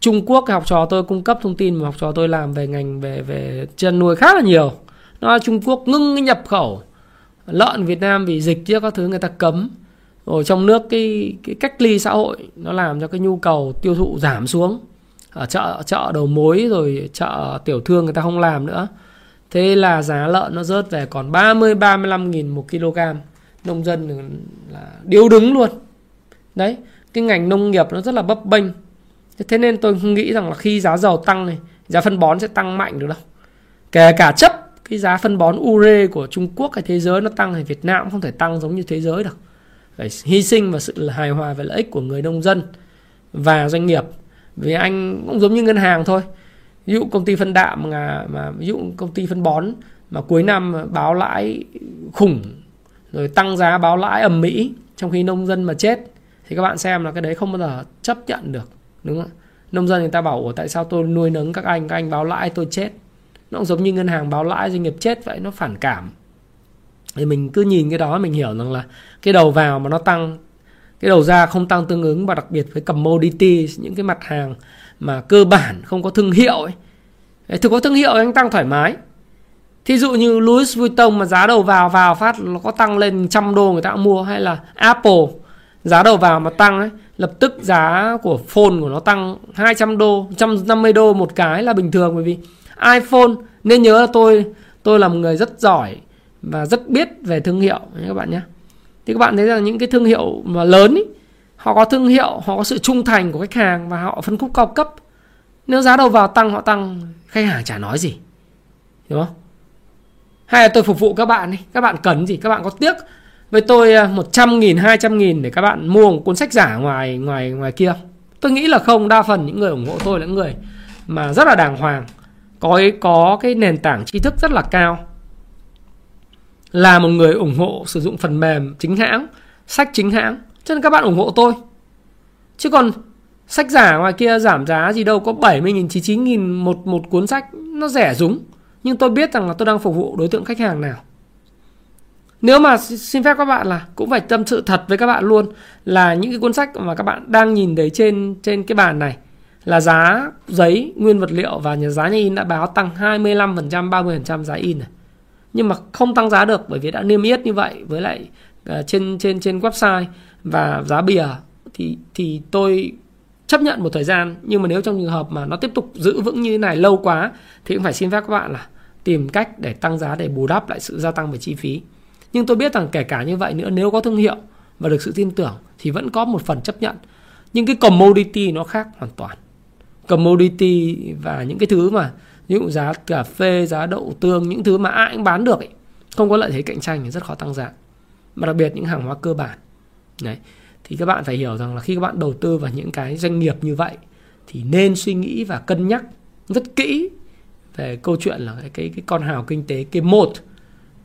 Trung Quốc học trò tôi cung cấp thông tin mà học trò tôi làm về ngành, về về chăn nuôi khá là nhiều. Nó là Trung Quốc ngưng cái nhập khẩu lợn Việt Nam vì dịch chứ các thứ người ta cấm. Ở trong nước cái cái cách ly xã hội nó làm cho cái nhu cầu tiêu thụ giảm xuống. Ở chợ chợ đầu mối rồi chợ tiểu thương người ta không làm nữa. Thế là giá lợn nó rớt về còn 30 35 nghìn một kg. Nông dân là điêu đứng luôn. Đấy, cái ngành nông nghiệp nó rất là bấp bênh. Thế nên tôi nghĩ rằng là khi giá dầu tăng này, giá phân bón sẽ tăng mạnh được đâu. Kể cả chấp cái giá phân bón ure của Trung Quốc hay thế giới nó tăng thì Việt Nam cũng không thể tăng giống như thế giới được phải hy sinh vào sự hài hòa về lợi ích của người nông dân và doanh nghiệp. Vì anh cũng giống như ngân hàng thôi. Ví dụ công ty phân đạm mà, mà ví dụ công ty phân bón mà cuối năm báo lãi khủng rồi tăng giá báo lãi ầm mỹ trong khi nông dân mà chết thì các bạn xem là cái đấy không bao giờ chấp nhận được đúng không nông dân người ta bảo tại sao tôi nuôi nấng các anh các anh báo lãi tôi chết? Nó cũng giống như ngân hàng báo lãi, doanh nghiệp chết vậy, nó phản cảm. Thì mình cứ nhìn cái đó, mình hiểu rằng là cái đầu vào mà nó tăng, cái đầu ra không tăng tương ứng, và đặc biệt với commodity, những cái mặt hàng mà cơ bản không có thương hiệu ấy. Thực có thương hiệu anh tăng thoải mái. Thí dụ như Louis Vuitton mà giá đầu vào vào phát nó có tăng lên trăm đô người ta cũng mua, hay là Apple, giá đầu vào mà tăng ấy, lập tức giá của phone của nó tăng 200 đô 150 đô một cái là bình thường, bởi vì iPhone. Nên nhớ là tôi tôi là một người rất giỏi và rất biết về thương hiệu các bạn nhé. Thì các bạn thấy rằng những cái thương hiệu mà lớn ý, họ có thương hiệu họ có sự trung thành của khách hàng và họ phân khúc cao cấp. Nếu giá đầu vào tăng họ tăng khách hàng chả nói gì. Đúng không? Hay là tôi phục vụ các bạn đi các bạn cần gì các bạn có tiếc với tôi à, 100 nghìn 200 nghìn để các bạn mua một cuốn sách giả ngoài ngoài ngoài kia tôi nghĩ là không đa phần những người ủng hộ tôi là những người mà rất là đàng hoàng có có cái nền tảng tri thức rất là cao. Là một người ủng hộ sử dụng phần mềm chính hãng, sách chính hãng. Cho nên các bạn ủng hộ tôi. Chứ còn sách giả ngoài kia giảm giá gì đâu, có 70 nghìn 99 nghìn một một cuốn sách, nó rẻ rúng. Nhưng tôi biết rằng là tôi đang phục vụ đối tượng khách hàng nào. Nếu mà xin phép các bạn là cũng phải tâm sự thật với các bạn luôn là những cái cuốn sách mà các bạn đang nhìn thấy trên trên cái bàn này là giá giấy nguyên vật liệu và nhà giá nhà in đã báo tăng 25% 30% giá in này. Nhưng mà không tăng giá được bởi vì đã niêm yết như vậy với lại uh, trên trên trên website và giá bìa thì thì tôi chấp nhận một thời gian. Nhưng mà nếu trong trường hợp mà nó tiếp tục giữ vững như thế này lâu quá thì cũng phải xin phép các bạn là tìm cách để tăng giá để bù đắp lại sự gia tăng về chi phí. Nhưng tôi biết rằng kể cả như vậy nữa nếu có thương hiệu và được sự tin tưởng thì vẫn có một phần chấp nhận. Nhưng cái commodity nó khác hoàn toàn commodity và những cái thứ mà ví dụ giá cà phê giá đậu tương những thứ mà ai cũng bán được ấy, không có lợi thế cạnh tranh thì rất khó tăng giá. Mà đặc biệt những hàng hóa cơ bản. Đấy. Thì các bạn phải hiểu rằng là khi các bạn đầu tư vào những cái doanh nghiệp như vậy thì nên suy nghĩ và cân nhắc rất kỹ về câu chuyện là cái cái, cái con hào kinh tế cái một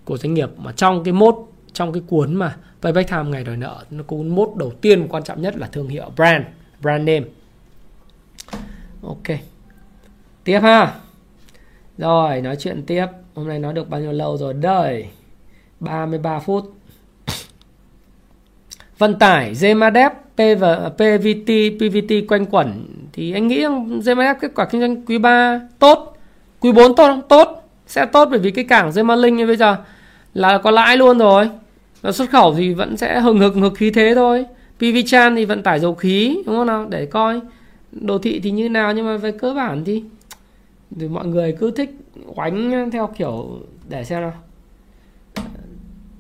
của doanh nghiệp. Mà trong cái mốt trong cái cuốn mà Payback Time ngày đòi nợ nó cuốn mốt đầu tiên quan trọng nhất là thương hiệu brand brand name ok. Tiếp ha. Rồi nói chuyện tiếp. Hôm nay nói được bao nhiêu lâu rồi? Đây. 33 phút. Vận tải Zemadep PV, PVT PVT quanh quẩn. Thì anh nghĩ Zemadep kết quả kinh doanh quý 3 tốt? Quý 4 tốt không? Tốt. Sẽ tốt bởi vì cái cảng Zemalink như bây giờ là có lãi luôn rồi. Và xuất khẩu thì vẫn sẽ hừng hực hực khí thế thôi. PV Chan thì vận tải dầu khí đúng không nào? Để coi đồ thị thì như nào nhưng mà về cơ bản thì thì mọi người cứ thích oánh theo kiểu để xem nào.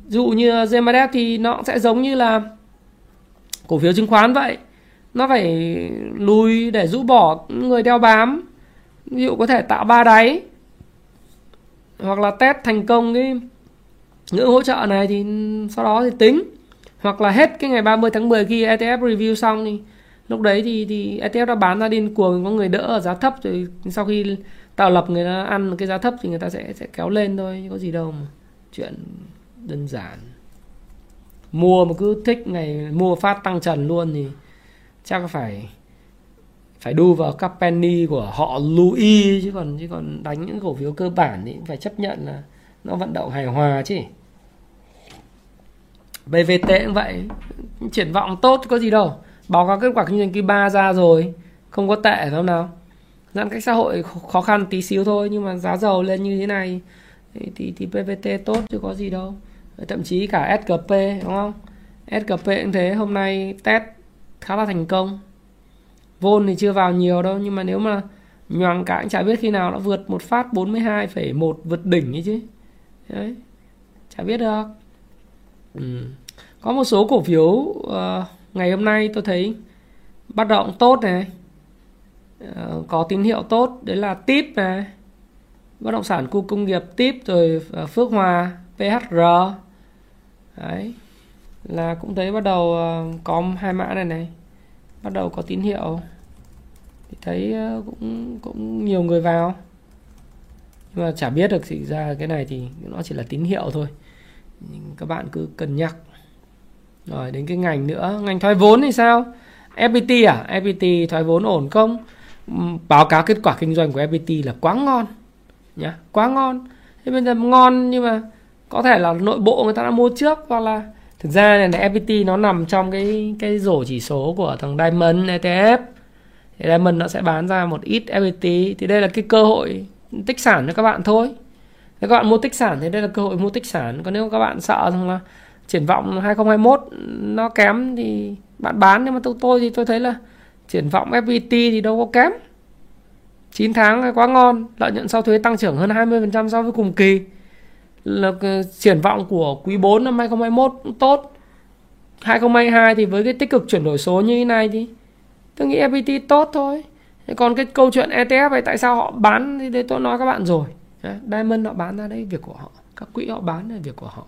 Dụ như Zemadep thì nó sẽ giống như là cổ phiếu chứng khoán vậy. Nó phải lùi để rũ bỏ người đeo bám. Ví dụ có thể tạo ba đáy. Hoặc là test thành công cái ngưỡng hỗ trợ này thì sau đó thì tính. Hoặc là hết cái ngày 30 tháng 10 khi ETF review xong thì lúc đấy thì thì ETF đã bán ra điên cuồng, có người đỡ ở giá thấp, rồi sau khi tạo lập người ta ăn cái giá thấp thì người ta sẽ sẽ kéo lên thôi có gì đâu mà. Chuyện đơn giản. Mua mà cứ thích ngày, mua phát tăng trần luôn thì chắc phải phải đu vào các penny của họ Louis, chứ còn chứ còn đánh những cổ phiếu cơ bản thì phải chấp nhận là nó vận động hài hòa chứ. BVT cũng vậy, triển vọng tốt, có gì đâu báo cáo kết quả kinh doanh quý 3 ra rồi. Không có tệ phải không nào? Giãn cách xã hội khó khăn tí xíu thôi nhưng mà giá dầu lên như thế này thì thì, thì PVT tốt chứ có gì đâu. Ờ, thậm chí cả SGP đúng không? SGP cũng thế hôm nay test khá là thành công. Vôn thì chưa vào nhiều đâu nhưng mà nếu mà nhoàng cả cũng chả biết khi nào nó vượt một phát 42,1 vượt đỉnh ấy chứ. Đấy chả biết được. Ừ. có một số cổ phiếu uh, ngày hôm nay tôi thấy bắt động tốt này ờ, có tín hiệu tốt, đấy là tip này. Bất động sản khu công nghiệp tip, rồi ờ, phước hòa phr đấy, là cũng thấy bắt đầu ờ, có hai mã này này, bắt đầu có tín hiệu. Thì thấy cũng cũng nhiều người vào. Nhưng mà chả biết được thì ra cái này thì nó chỉ là tín hiệu thôi. Nhưng các bạn cứ cân nhắc rồi đến cái ngành nữa. Ngành thoái vốn thì sao? FPT à? FPT thoái vốn ổn không? Ừ, báo cáo kết quả kinh doanh của FPT là quá ngon nhá quá ngon. Thế bây giờ ngon nhưng mà có thể là nội bộ người ta đã mua trước hoặc là thực ra này, này FPT nó nằm trong cái cái rổ chỉ số của thằng Diamond ETF thì Diamond nó sẽ bán ra một ít FPT thì đây là cái cơ hội tích sản cho các bạn thôi. Nếu các bạn mua tích sản thì đây là cơ hội mua tích sản. Còn nếu các bạn sợ rằng là triển vọng 2021 nó kém thì bạn bán, nhưng mà tôi tôi thì tôi thấy là triển vọng FPT thì đâu có kém. 9 tháng quá ngon, lợi nhuận sau thuế tăng trưởng hơn 20% so với cùng kỳ. Là triển vọng của quý 4 năm 2021 cũng tốt. 2022 thì với cái tích cực chuyển đổi số như thế này thì tôi nghĩ FPT tốt thôi. Còn cái câu chuyện ETF này, tại sao họ bán thì đây tôi nói các bạn rồi. Diamond họ bán ra đấy, việc của họ. Các quỹ họ bán là việc của họ.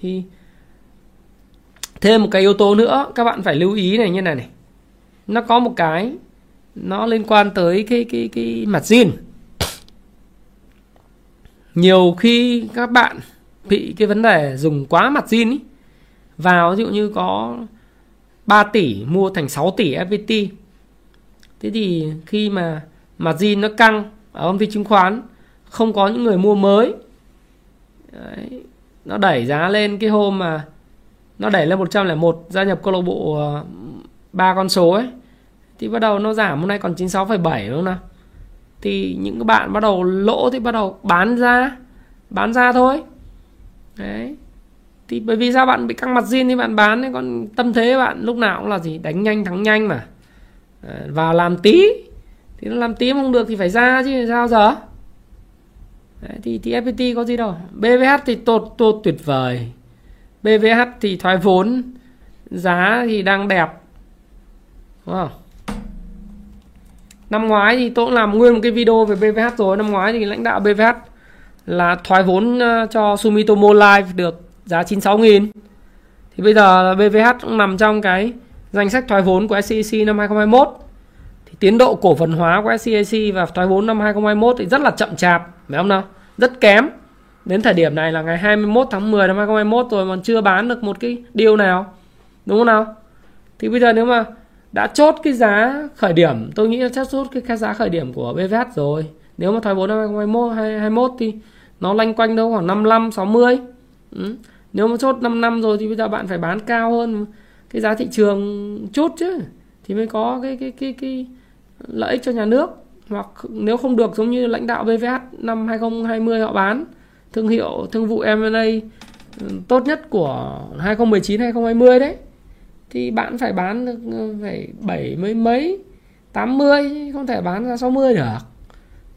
Thì thêm một cái yếu tố nữa. Các bạn phải lưu ý này như này này. Nó có một cái nó liên quan tới cái cái cái mặt zin. Nhiều khi các bạn bị cái vấn đề dùng quá mặt zin ý, vào ví dụ như có 3 tỷ mua thành 6 tỷ FPT thế thì khi mà mặt zin nó căng ở công ty chứng khoán không có những người mua mới Đấy, nó đẩy giá lên cái hôm mà nó đẩy lên 101 gia nhập câu lạc bộ ờ, ba con số ấy. Thì bắt đầu nó giảm hôm nay còn 96,7 đúng không nào? Thì những cái bạn bắt đầu lỗ thì bắt đầu bán ra bán ra thôi. Đấy. Thì bởi vì sao bạn bị căng mặt zin thì bạn bán đấy còn tâm thế bạn lúc nào cũng là gì? Đánh nhanh thắng nhanh mà. Ờ, Vào làm tí. Thì nó làm tí không được thì phải ra chứ sao giờ? Đấy, thì, thì FPT có gì đâu. BVH thì tốt tốt tuyệt vời. BVH thì thoái vốn, giá thì đang đẹp. Đúng không? Năm ngoái thì tôi cũng làm nguyên một cái video về BVH rồi. Năm ngoái thì lãnh đạo BVH là thoái vốn ờ, cho Sumitomo Life được giá 96 nghìn. Thì bây giờ BVH cũng nằm trong cái danh sách thoái vốn của SCC năm 2021 thì tiến độ cổ phần hóa của SEC và thoái vốn năm 2021 thì rất là chậm chạp, phải không nào? Rất kém đến thời điểm này là ngày 21 tháng 10 năm 2021 rồi mà chưa bán được một cái điều nào. Đúng không nào? Thì bây giờ nếu mà đã chốt cái giá khởi điểm, tôi nghĩ là chắc chốt cái giá khởi điểm của BVH rồi. Nếu mà thoái vốn năm 2021 2021 thì nó lanh quanh đâu khoảng 55 60 ừ. nếu mà chốt 5 năm rồi thì bây giờ bạn phải bán cao hơn cái giá thị trường chút chứ, thì mới có cái cái cái cái lợi ích cho nhà nước. Hoặc nếu không được giống như lãnh đạo BVH năm 2020 họ bán thương hiệu thương vụ M&A ừ, tốt nhất của 2019 2020 đấy. Thì bạn phải bán được ừ, phải bảy mấy mấy 80 không thể bán ra 60 được.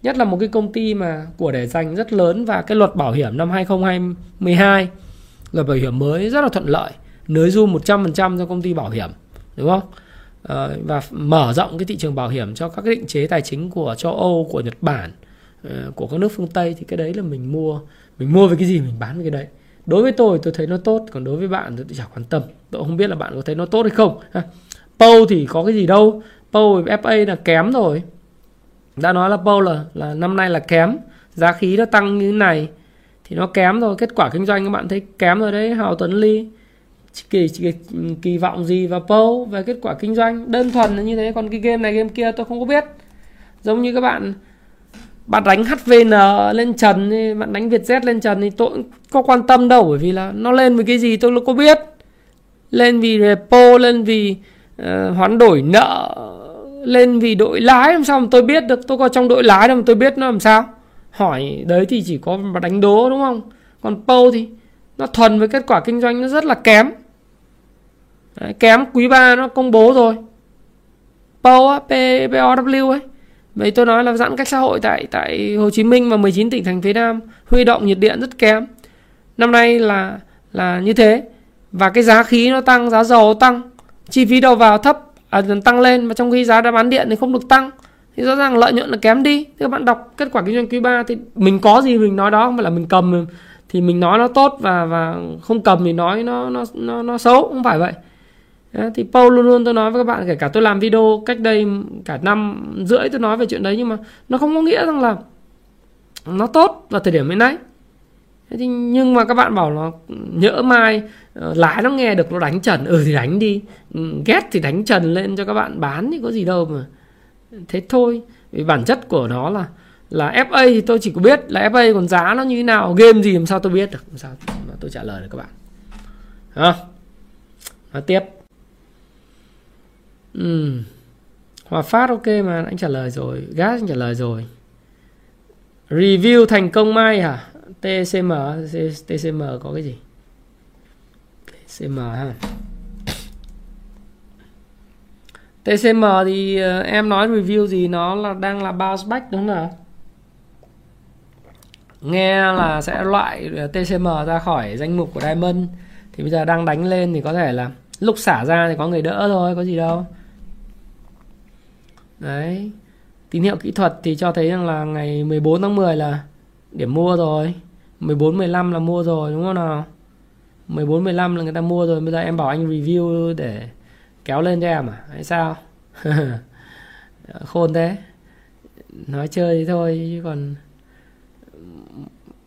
Nhất là một cái công ty mà của để dành rất lớn và cái luật bảo hiểm năm 2022 luật bảo hiểm mới rất là thuận lợi nới du 100% cho công ty bảo hiểm đúng không? À, và mở rộng cái thị trường bảo hiểm cho các cái định chế tài chính của châu Âu của Nhật Bản ờ, của các nước phương Tây thì cái đấy là mình mua mình mua về cái gì mình bán cái đấy. Đối với tôi tôi thấy nó tốt còn đối với bạn tôi chẳng quan tâm. Tôi không biết là bạn có thấy nó tốt hay không. Pâu thì có cái gì đâu. Pou FA là kém rồi. Đã nói là Pou là, là năm nay là kém. Giá khí nó tăng như thế này thì nó kém rồi kết quả kinh doanh các bạn thấy kém rồi đấy Hào Tuấn Ly. Kỳ, kỳ kỳ vọng gì vào Pou về kết quả kinh doanh? Đơn thuần là như thế còn cái game này game kia tôi không có biết. Giống như các bạn bạn đánh HVN lên trần bạn đánh Vietjet lên trần thì tôi có quan tâm đâu bởi vì là nó lên vì cái gì tôi có biết. Lên vì repo lên vì uh, hoán đổi nợ lên vì đội lái làm sao mà tôi biết được? Tôi có trong đội lái đâu mà tôi biết nó làm sao? Hỏi đấy thì chỉ có mà đánh đố đúng không? Còn PO thì nó thuần với kết quả kinh doanh nó rất là kém. Đấy, kém quý 3 nó công bố rồi. PO á, P, POW ấy. Vậy tôi nói là giãn cách xã hội tại tại Hồ Chí Minh và 19 tỉnh thành phía Nam huy động nhiệt điện rất kém. Năm nay là là như thế. Và cái giá khí nó tăng, giá dầu tăng, chi phí đầu vào thấp à, tăng lên. Mà trong khi giá đã bán điện thì không được tăng. Thì rõ ràng lợi nhuận là kém đi. Thì các bạn đọc kết quả kinh doanh quý 3 thì mình có gì mình nói đó không phải là mình cầm. Thì mình nói nó tốt và và không cầm thì nói nó nó nó nó xấu. Không phải vậy thì Paul luôn luôn tôi nói với các bạn kể cả tôi làm video cách đây cả năm rưỡi tôi nói về chuyện đấy nhưng mà nó không có nghĩa rằng là nó tốt vào thời điểm hiện nay. Thì, nhưng mà các bạn bảo nó nhỡ mai ờ, lái nó nghe được nó đánh trần ừ thì đánh đi ừ, ghét thì đánh trần lên cho các bạn bán thì có gì đâu mà. Thế thôi vì bản chất của nó là là FA thì tôi chỉ có biết là FA còn giá nó như thế nào game gì làm sao tôi biết được làm sao mà tôi trả lời được các bạn. À, nói tiếp. Ừ. Hòa Phát ok mà anh trả lời rồi, gas anh trả lời rồi. Review thành công mai hả? TCM TCM có cái gì? TCM ha. TCM thì uh, em nói review gì nó là đang là bounce back đúng không nào? Nghe là sẽ loại ờ, TCM ra khỏi danh mục của Diamond thì bây giờ đang đánh lên thì có thể là lúc xả ra thì có người đỡ thôi, có gì đâu đấy. Tín hiệu kỹ thuật thì cho thấy rằng là ngày 14 tháng 10 là điểm mua rồi. 14 15 là mua rồi, đúng không nào? 14 15 là người ta mua rồi. Bây giờ em bảo anh review để kéo lên cho em à? Hay sao? Khôn thế. Nói chơi thôi, chứ còn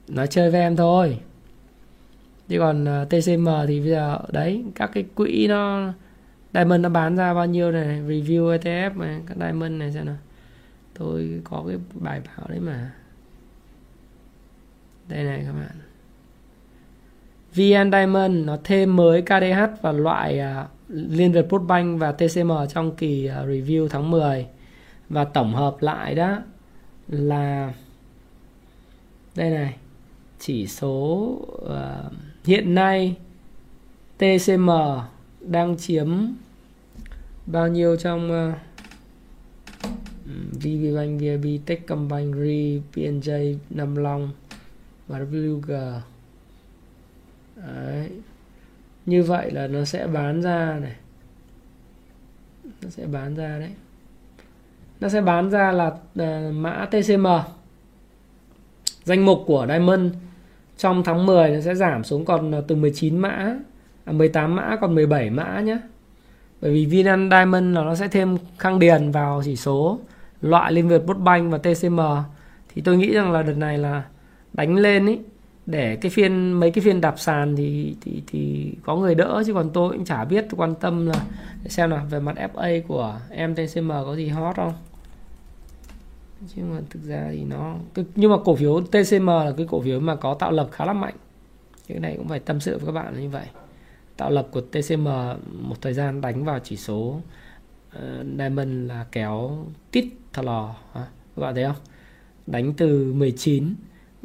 nói chơi với em thôi. Chứ còn à, TCM thì bây giờ, đấy, các cái quỹ nó Diamond nó bán ra bao nhiêu này review ETF mà các Diamond này xem nào. Tôi có cái bài báo đấy mà. Đây này các bạn. VN Diamond nó thêm mới KDH và loại uh, Liên Việt Postbank và TCM trong kỳ uh, review tháng 10 và tổng hợp lại đó là đây này chỉ số uh, hiện nay TCM đang chiếm bao nhiêu trong ờ, uh, VPBank, VIB, Techcombank, RE, PNJ, Nam Long và WG Đấy. Như vậy là nó sẽ bán ra này. Nó sẽ bán ra đấy. Nó sẽ bán ra là uh, mã TCM Danh mục của Diamond trong tháng 10 nó sẽ giảm xuống còn ờ, từ 19 mã à, 18 mã còn 17 mã nhé bởi vì VN Diamond là nó sẽ thêm khang điền vào chỉ số loại Liên Việt Postbank và TCM thì tôi nghĩ rằng là đợt này là đánh lên ý để cái phiên mấy cái phiên đạp sàn thì thì thì có người đỡ chứ còn tôi cũng chả biết tôi quan tâm là xem nào về mặt FA của em TCM có gì hot không. Chứ mà thực ra thì nó nhưng mà cổ phiếu TCM là cái cổ phiếu mà có tạo lập khá là mạnh. Cái này cũng phải tâm sự với các bạn là như vậy tạo lập của TCM một thời gian đánh vào chỉ số uh, Diamond là kéo tít thò lò à, các bạn thấy không? Đánh từ 19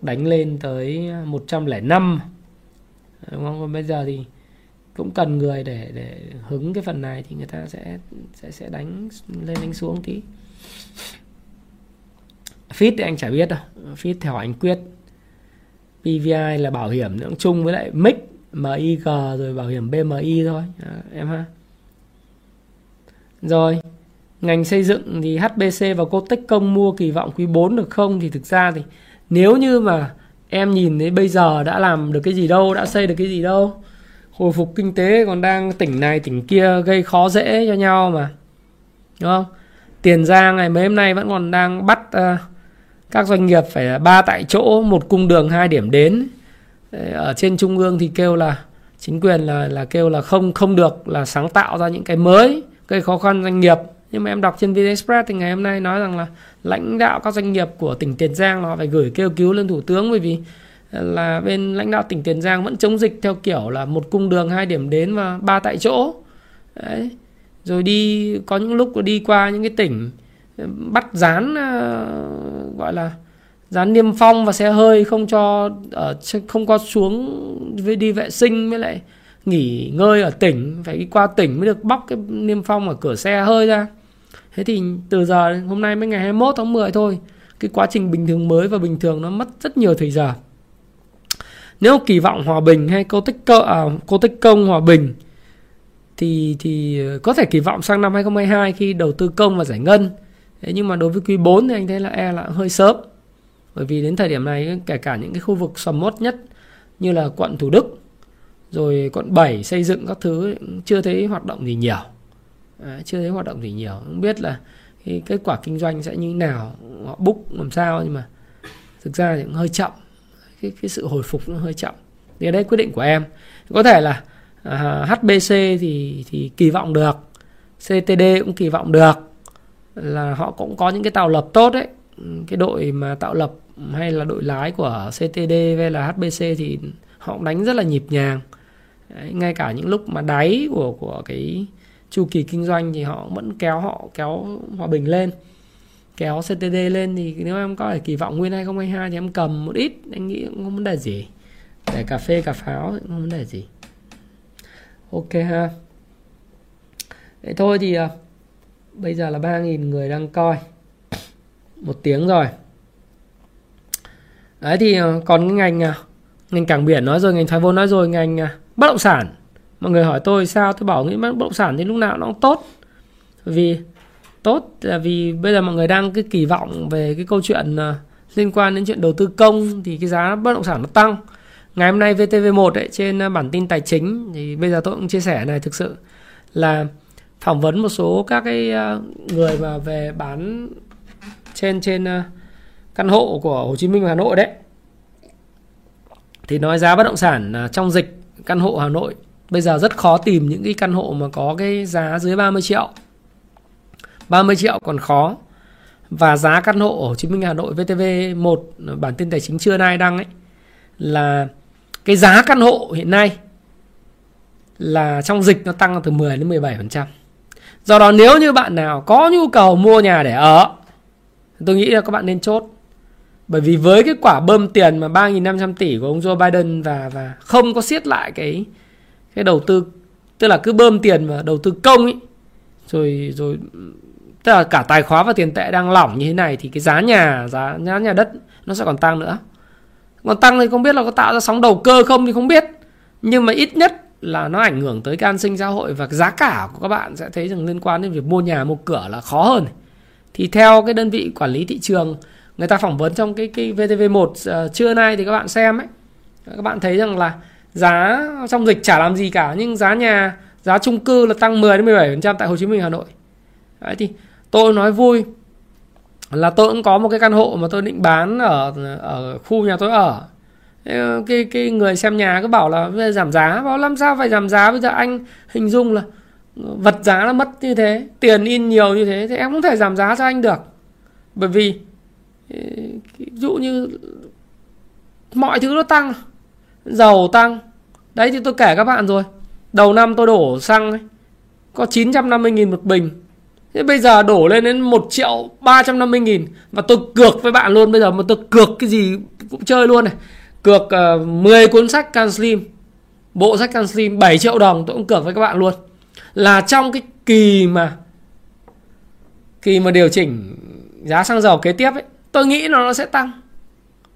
đánh lên tới 105 đúng không? Còn bây giờ thì cũng cần người để để hứng cái phần này thì người ta sẽ sẽ sẽ đánh lên đánh xuống tí. Fit thì anh chả biết đâu. Fit theo anh quyết. PVI là bảo hiểm nữa chung với lại mic. MIG rồi bảo hiểm BMI thôi. À, em ha. Rồi ngành xây dựng thì HBC và Cotech công mua kỳ vọng quý 4 được không? Thì thực ra thì nếu như mà em nhìn thấy bây giờ đã làm được cái gì đâu đã xây được cái gì đâu hồi phục kinh tế còn đang tỉnh này tỉnh kia gây khó dễ cho nhau mà. Đúng không? Tiền giang này mấy hôm nay vẫn còn đang bắt uh, các doanh nghiệp phải ba tại chỗ một cung đường hai điểm đến. Ờ, ở trên trung ương thì kêu là, chính quyền là là kêu là không không được là sáng tạo ra những cái mới, gây khó khăn doanh nghiệp. Nhưng mà em đọc trên VN Express thì ngày hôm nay nói rằng là lãnh đạo các doanh nghiệp của tỉnh Tiền Giang họ phải gửi kêu cứu lên thủ tướng bởi vì ờ, là bên lãnh đạo tỉnh Tiền Giang vẫn chống dịch theo kiểu là một cung đường hai điểm đến và ba tại chỗ. Đấy. Rồi đi, có những lúc đi qua những cái tỉnh ờ, bắt dán gọi là dán niêm phong và xe hơi không cho ờ, ở không có xuống với đi vệ sinh với lại nghỉ ngơi ở tỉnh. Phải đi qua tỉnh mới được bóc cái niêm phong ở cửa xe hơi ra. Thế thì từ giờ hôm nay mới ngày 21 tháng 10 thôi cái quá trình bình thường mới và bình thường nó mất rất nhiều thời giờ. Nếu kỳ vọng hòa bình hay cô tích cơ à, cô tích công hòa bình thì thì ờ, có thể kỳ vọng sang năm 2022 khi đầu tư công và giải ngân. Thế nhưng mà đối với quý 4 thì anh thấy là e là hơi sớm bởi vì đến thời điểm này kể cả những cái khu vực sầm mốt nhất như là quận Thủ Đức rồi quận 7 xây dựng các thứ chưa thấy hoạt động gì nhiều. À, chưa thấy hoạt động gì nhiều. Không biết là cái kết quả kinh doanh sẽ như nào họ búc làm sao nhưng mà thực ra thì cũng hơi chậm. Cái cái sự hồi phục nó hơi chậm. Thì ở đây quyết định của em. Có thể là à, HBC thì thì kỳ vọng được CTD cũng kỳ vọng được là họ cũng có những cái tạo lập tốt đấy. Cái đội mà tạo lập hay là đội lái của CTD hay là HBC thì họ đánh rất là nhịp nhàng. Đấy, ngay cả những lúc mà đáy của của cái chu kỳ kinh doanh thì họ vẫn kéo họ kéo hòa bình lên. Kéo CTD lên thì nếu em có thể kỳ vọng nguyên 2022 thì em cầm một ít anh nghĩ cũng không vấn đề gì. Để cà phê cà pháo cũng không vấn đề gì. Ok ha. Vậy thôi thì à, bây giờ là 3.000 người đang coi. Một tiếng rồi đấy thì ờ, còn cái ngành à, ngành cảng biển nói rồi ngành thoái vốn nói rồi ngành à, bất động sản. Mọi người hỏi tôi sao tôi bảo nghĩ bất động sản thì lúc nào nó cũng tốt. Vì tốt là vì bây giờ mọi người đang cái kỳ vọng về cái câu chuyện à, liên quan đến chuyện đầu tư công thì cái giá bất động sản nó tăng. Ngày hôm nay VTV1 ấy, trên bản tin tài chính thì bây giờ tôi cũng chia sẻ này thực sự là phỏng vấn một số các cái người mà về bán trên trên uh, căn hộ của Hồ Chí Minh và Hà Nội đấy thì nói giá bất động sản à, trong dịch, căn hộ Hà Nội bây giờ rất khó tìm những cái căn hộ mà có cái giá dưới 30 triệu 30 triệu còn khó và giá căn hộ ở Hồ Chí Minh, Hà Nội VTV1 bản tin tài chính trưa nay đăng ấy, là cái giá căn hộ hiện nay là trong dịch nó tăng từ 10 đến 17%. Do đó nếu như bạn nào có nhu cầu mua nhà để ở, tôi nghĩ là các bạn nên chốt. Bởi vì với cái quả bơm tiền mà 3.500 tỷ của ông Joe Biden và và không có siết lại cái cái đầu tư, tức là cứ bơm tiền và đầu tư công ấy rồi rồi, tức là cả tài khoá và tiền tệ đang lỏng như thế này thì cái giá nhà, giá giá nhà đất nó sẽ còn tăng nữa. Còn tăng thì không biết là có tạo ra sóng đầu cơ không thì không biết. Nhưng mà ít nhất là nó ảnh hưởng tới cái an sinh xã hội và giá cả của các bạn sẽ thấy rằng liên quan đến việc mua nhà, mua cửa là khó hơn. Thì theo cái đơn vị quản lý thị trường người ta phỏng vấn trong cái cái VTV1 uh, ờ, trưa nay thì các bạn xem ấy. Các bạn thấy rằng là giá trong dịch chả làm gì cả nhưng giá nhà giá chung cư là tăng 10 đến 17% tại Hồ Chí Minh Hà Nội. Đấy thì tôi nói vui là tôi cũng có một cái căn hộ mà tôi định bán ở ở khu nhà tôi ở. Ờ, cái cái người xem nhà cứ bảo là bây giờ giảm giá bảo làm sao phải giảm giá? Bây giờ anh hình dung là vật giá nó mất như thế tiền in nhiều như thế thì em không thể giảm giá cho anh được. Bởi vì ví dụ như mọi thứ nó tăng dầu tăng. Đấy thì tôi kể các bạn rồi. Đầu năm tôi đổ xăng ấy, có 950 nghìn một bình. Thế bây giờ đổ lên đến 1 triệu 350 nghìn Và tôi cược với bạn luôn. Bây giờ mà tôi cược cái gì cũng chơi luôn này. Cược ờ, uh, 10 cuốn sách Can Slim Bộ sách Can Slim 7 triệu đồng tôi cũng cược với các bạn luôn. Là trong cái kỳ mà Kỳ mà điều chỉnh giá xăng dầu kế tiếp ấy Tôi nghĩ nó, nó sẽ tăng.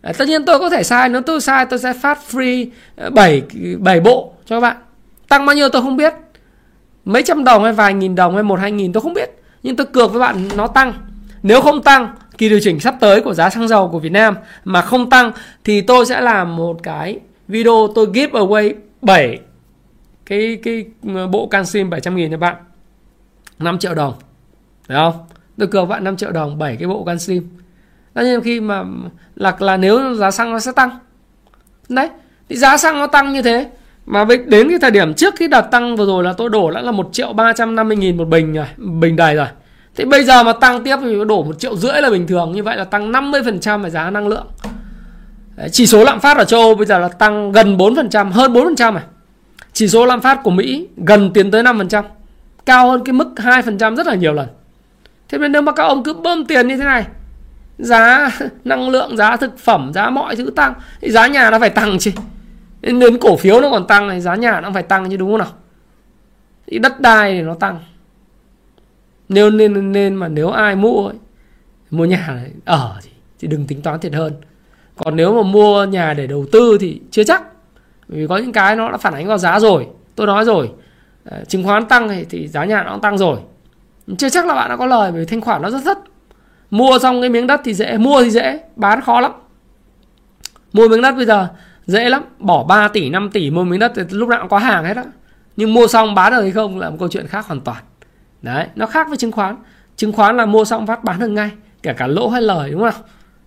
À, Tất nhiên tôi có thể sai Nếu tôi sai tôi sẽ phát free ờ, 7, 7 bộ cho các bạn. Tăng bao nhiêu tôi không biết. Mấy trăm đồng hay vài nghìn đồng hay một hai nghìn tôi không biết. Nhưng tôi cược với bạn nó tăng. Nếu không tăng kỳ điều chỉnh sắp tới của giá xăng dầu của Việt Nam mà không tăng thì tôi sẽ làm một cái video tôi give away 7 cái cái ờ, bộ canxim 700 nghìn cho bạn. 5 triệu đồng. Đấy không? Tôi cược bạn 5 triệu đồng 7 cái bộ canxim Tất nhiên khi mà là là nếu giá xăng nó sẽ tăng Đấy Thì giá xăng nó tăng như thế mà đến cái thời điểm trước cái đợt tăng vừa rồi là tôi đổ đã là 1 triệu 350 nghìn một bình rồi, bình đầy rồi. Thế bây giờ mà tăng tiếp thì đổ 1 triệu rưỡi là bình thường, như vậy là tăng 50% về giá năng lượng. Đấy, chỉ số lạm phát ở châu Âu bây giờ là tăng gần 4%, hơn 4% này. Chỉ số lạm phát của Mỹ gần tiến tới 5%, cao hơn cái mức 2% rất là nhiều lần. Thế nên nếu mà các ông cứ bơm tiền như thế này, giá năng lượng, giá thực phẩm, giá mọi thứ tăng, thì giá nhà nó phải tăng chứ. Nên đến cổ phiếu nó còn tăng này, giá nhà nó phải tăng chứ đúng không nào? Thì đất đai thì nó tăng. Nếu nên nên mà nếu ai mua ấy, mua nhà này, ở thì, thì đừng tính toán thiệt hơn. Còn nếu mà mua nhà để đầu tư thì chưa chắc. Vì có những cái nó đã phản ánh vào giá rồi. Tôi nói rồi, ờ, chứng khoán tăng thì, thì giá nhà nó cũng tăng rồi. Chưa chắc là bạn đã có lời bởi vì thanh khoản nó rất thấp. Mua xong cái miếng đất thì dễ, mua thì dễ, bán khó lắm. Mua miếng đất bây giờ dễ lắm, bỏ 3 tỷ, 5 tỷ mua miếng đất thì lúc nào cũng có hàng hết á. Nhưng mua xong bán được hay không là một câu chuyện khác hoàn toàn. Đấy, nó khác với chứng khoán. Chứng khoán là mua xong phát bán được ngay, kể cả lỗ hay lời đúng không?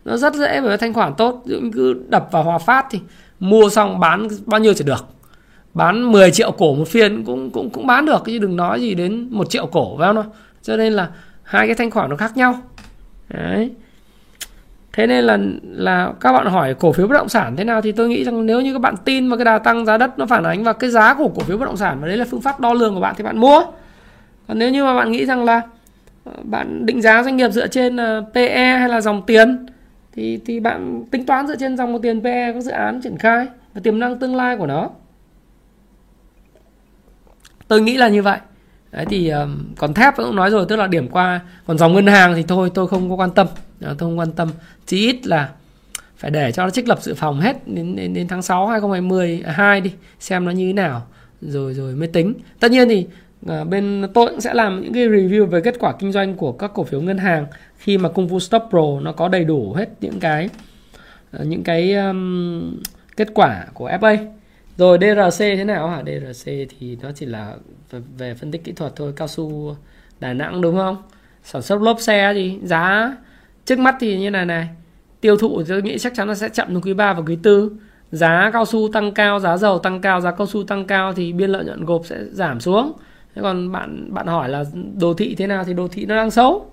Nó rất dễ với thanh khoản tốt, cứ đập vào Hòa Phát thì mua xong bán bao nhiêu thì được. Bán 10 triệu cổ một phiên cũng cũng cũng bán được chứ đừng nói gì đến một triệu cổ phải không? Cho nên là hai cái thanh khoản nó khác nhau. Đấy. Thế nên là là các bạn hỏi cổ phiếu bất động sản thế nào thì tôi nghĩ rằng nếu như các bạn tin vào cái đà tăng giá đất nó phản ánh vào cái giá của cổ phiếu bất động sản và đấy là phương pháp đo lường của bạn thì bạn mua. Còn nếu như mà bạn nghĩ rằng là ờ, bạn định giá doanh nghiệp dựa trên ờ, PE hay là dòng tiền thì thì bạn tính toán dựa trên dòng tiền PE các dự án triển khai và tiềm năng tương lai của nó. Tôi nghĩ là như vậy. Đấy thì um, còn thép cũng nói rồi tức là điểm qua còn dòng ngân hàng thì thôi tôi không có quan tâm. Ờ, tôi không quan tâm. Chỉ ít là phải để cho nó trích lập dự phòng hết đến đến, đến tháng 6 2022 đi xem nó như thế nào rồi rồi mới tính. Tất nhiên thì uh, bên tôi cũng sẽ làm những cái review về kết quả kinh doanh của các cổ phiếu ngân hàng khi mà công phu stop pro nó có đầy đủ hết những cái uh, những cái um, kết quả của FA rồi DRC thế nào hả? DRC thì nó chỉ là về phân tích kỹ thuật thôi, cao su Đà Nẵng đúng không? Sản xuất lốp xe thì giá trước mắt thì như này này. Tiêu thụ tôi nghĩ chắc chắn nó sẽ chậm trong quý 3 và quý 4. Giá cao su tăng cao, giá dầu tăng cao, giá cao su tăng cao thì biên lợi nhuận gộp sẽ giảm xuống. Thế còn bạn bạn hỏi là đồ thị thế nào thì đồ thị nó đang xấu.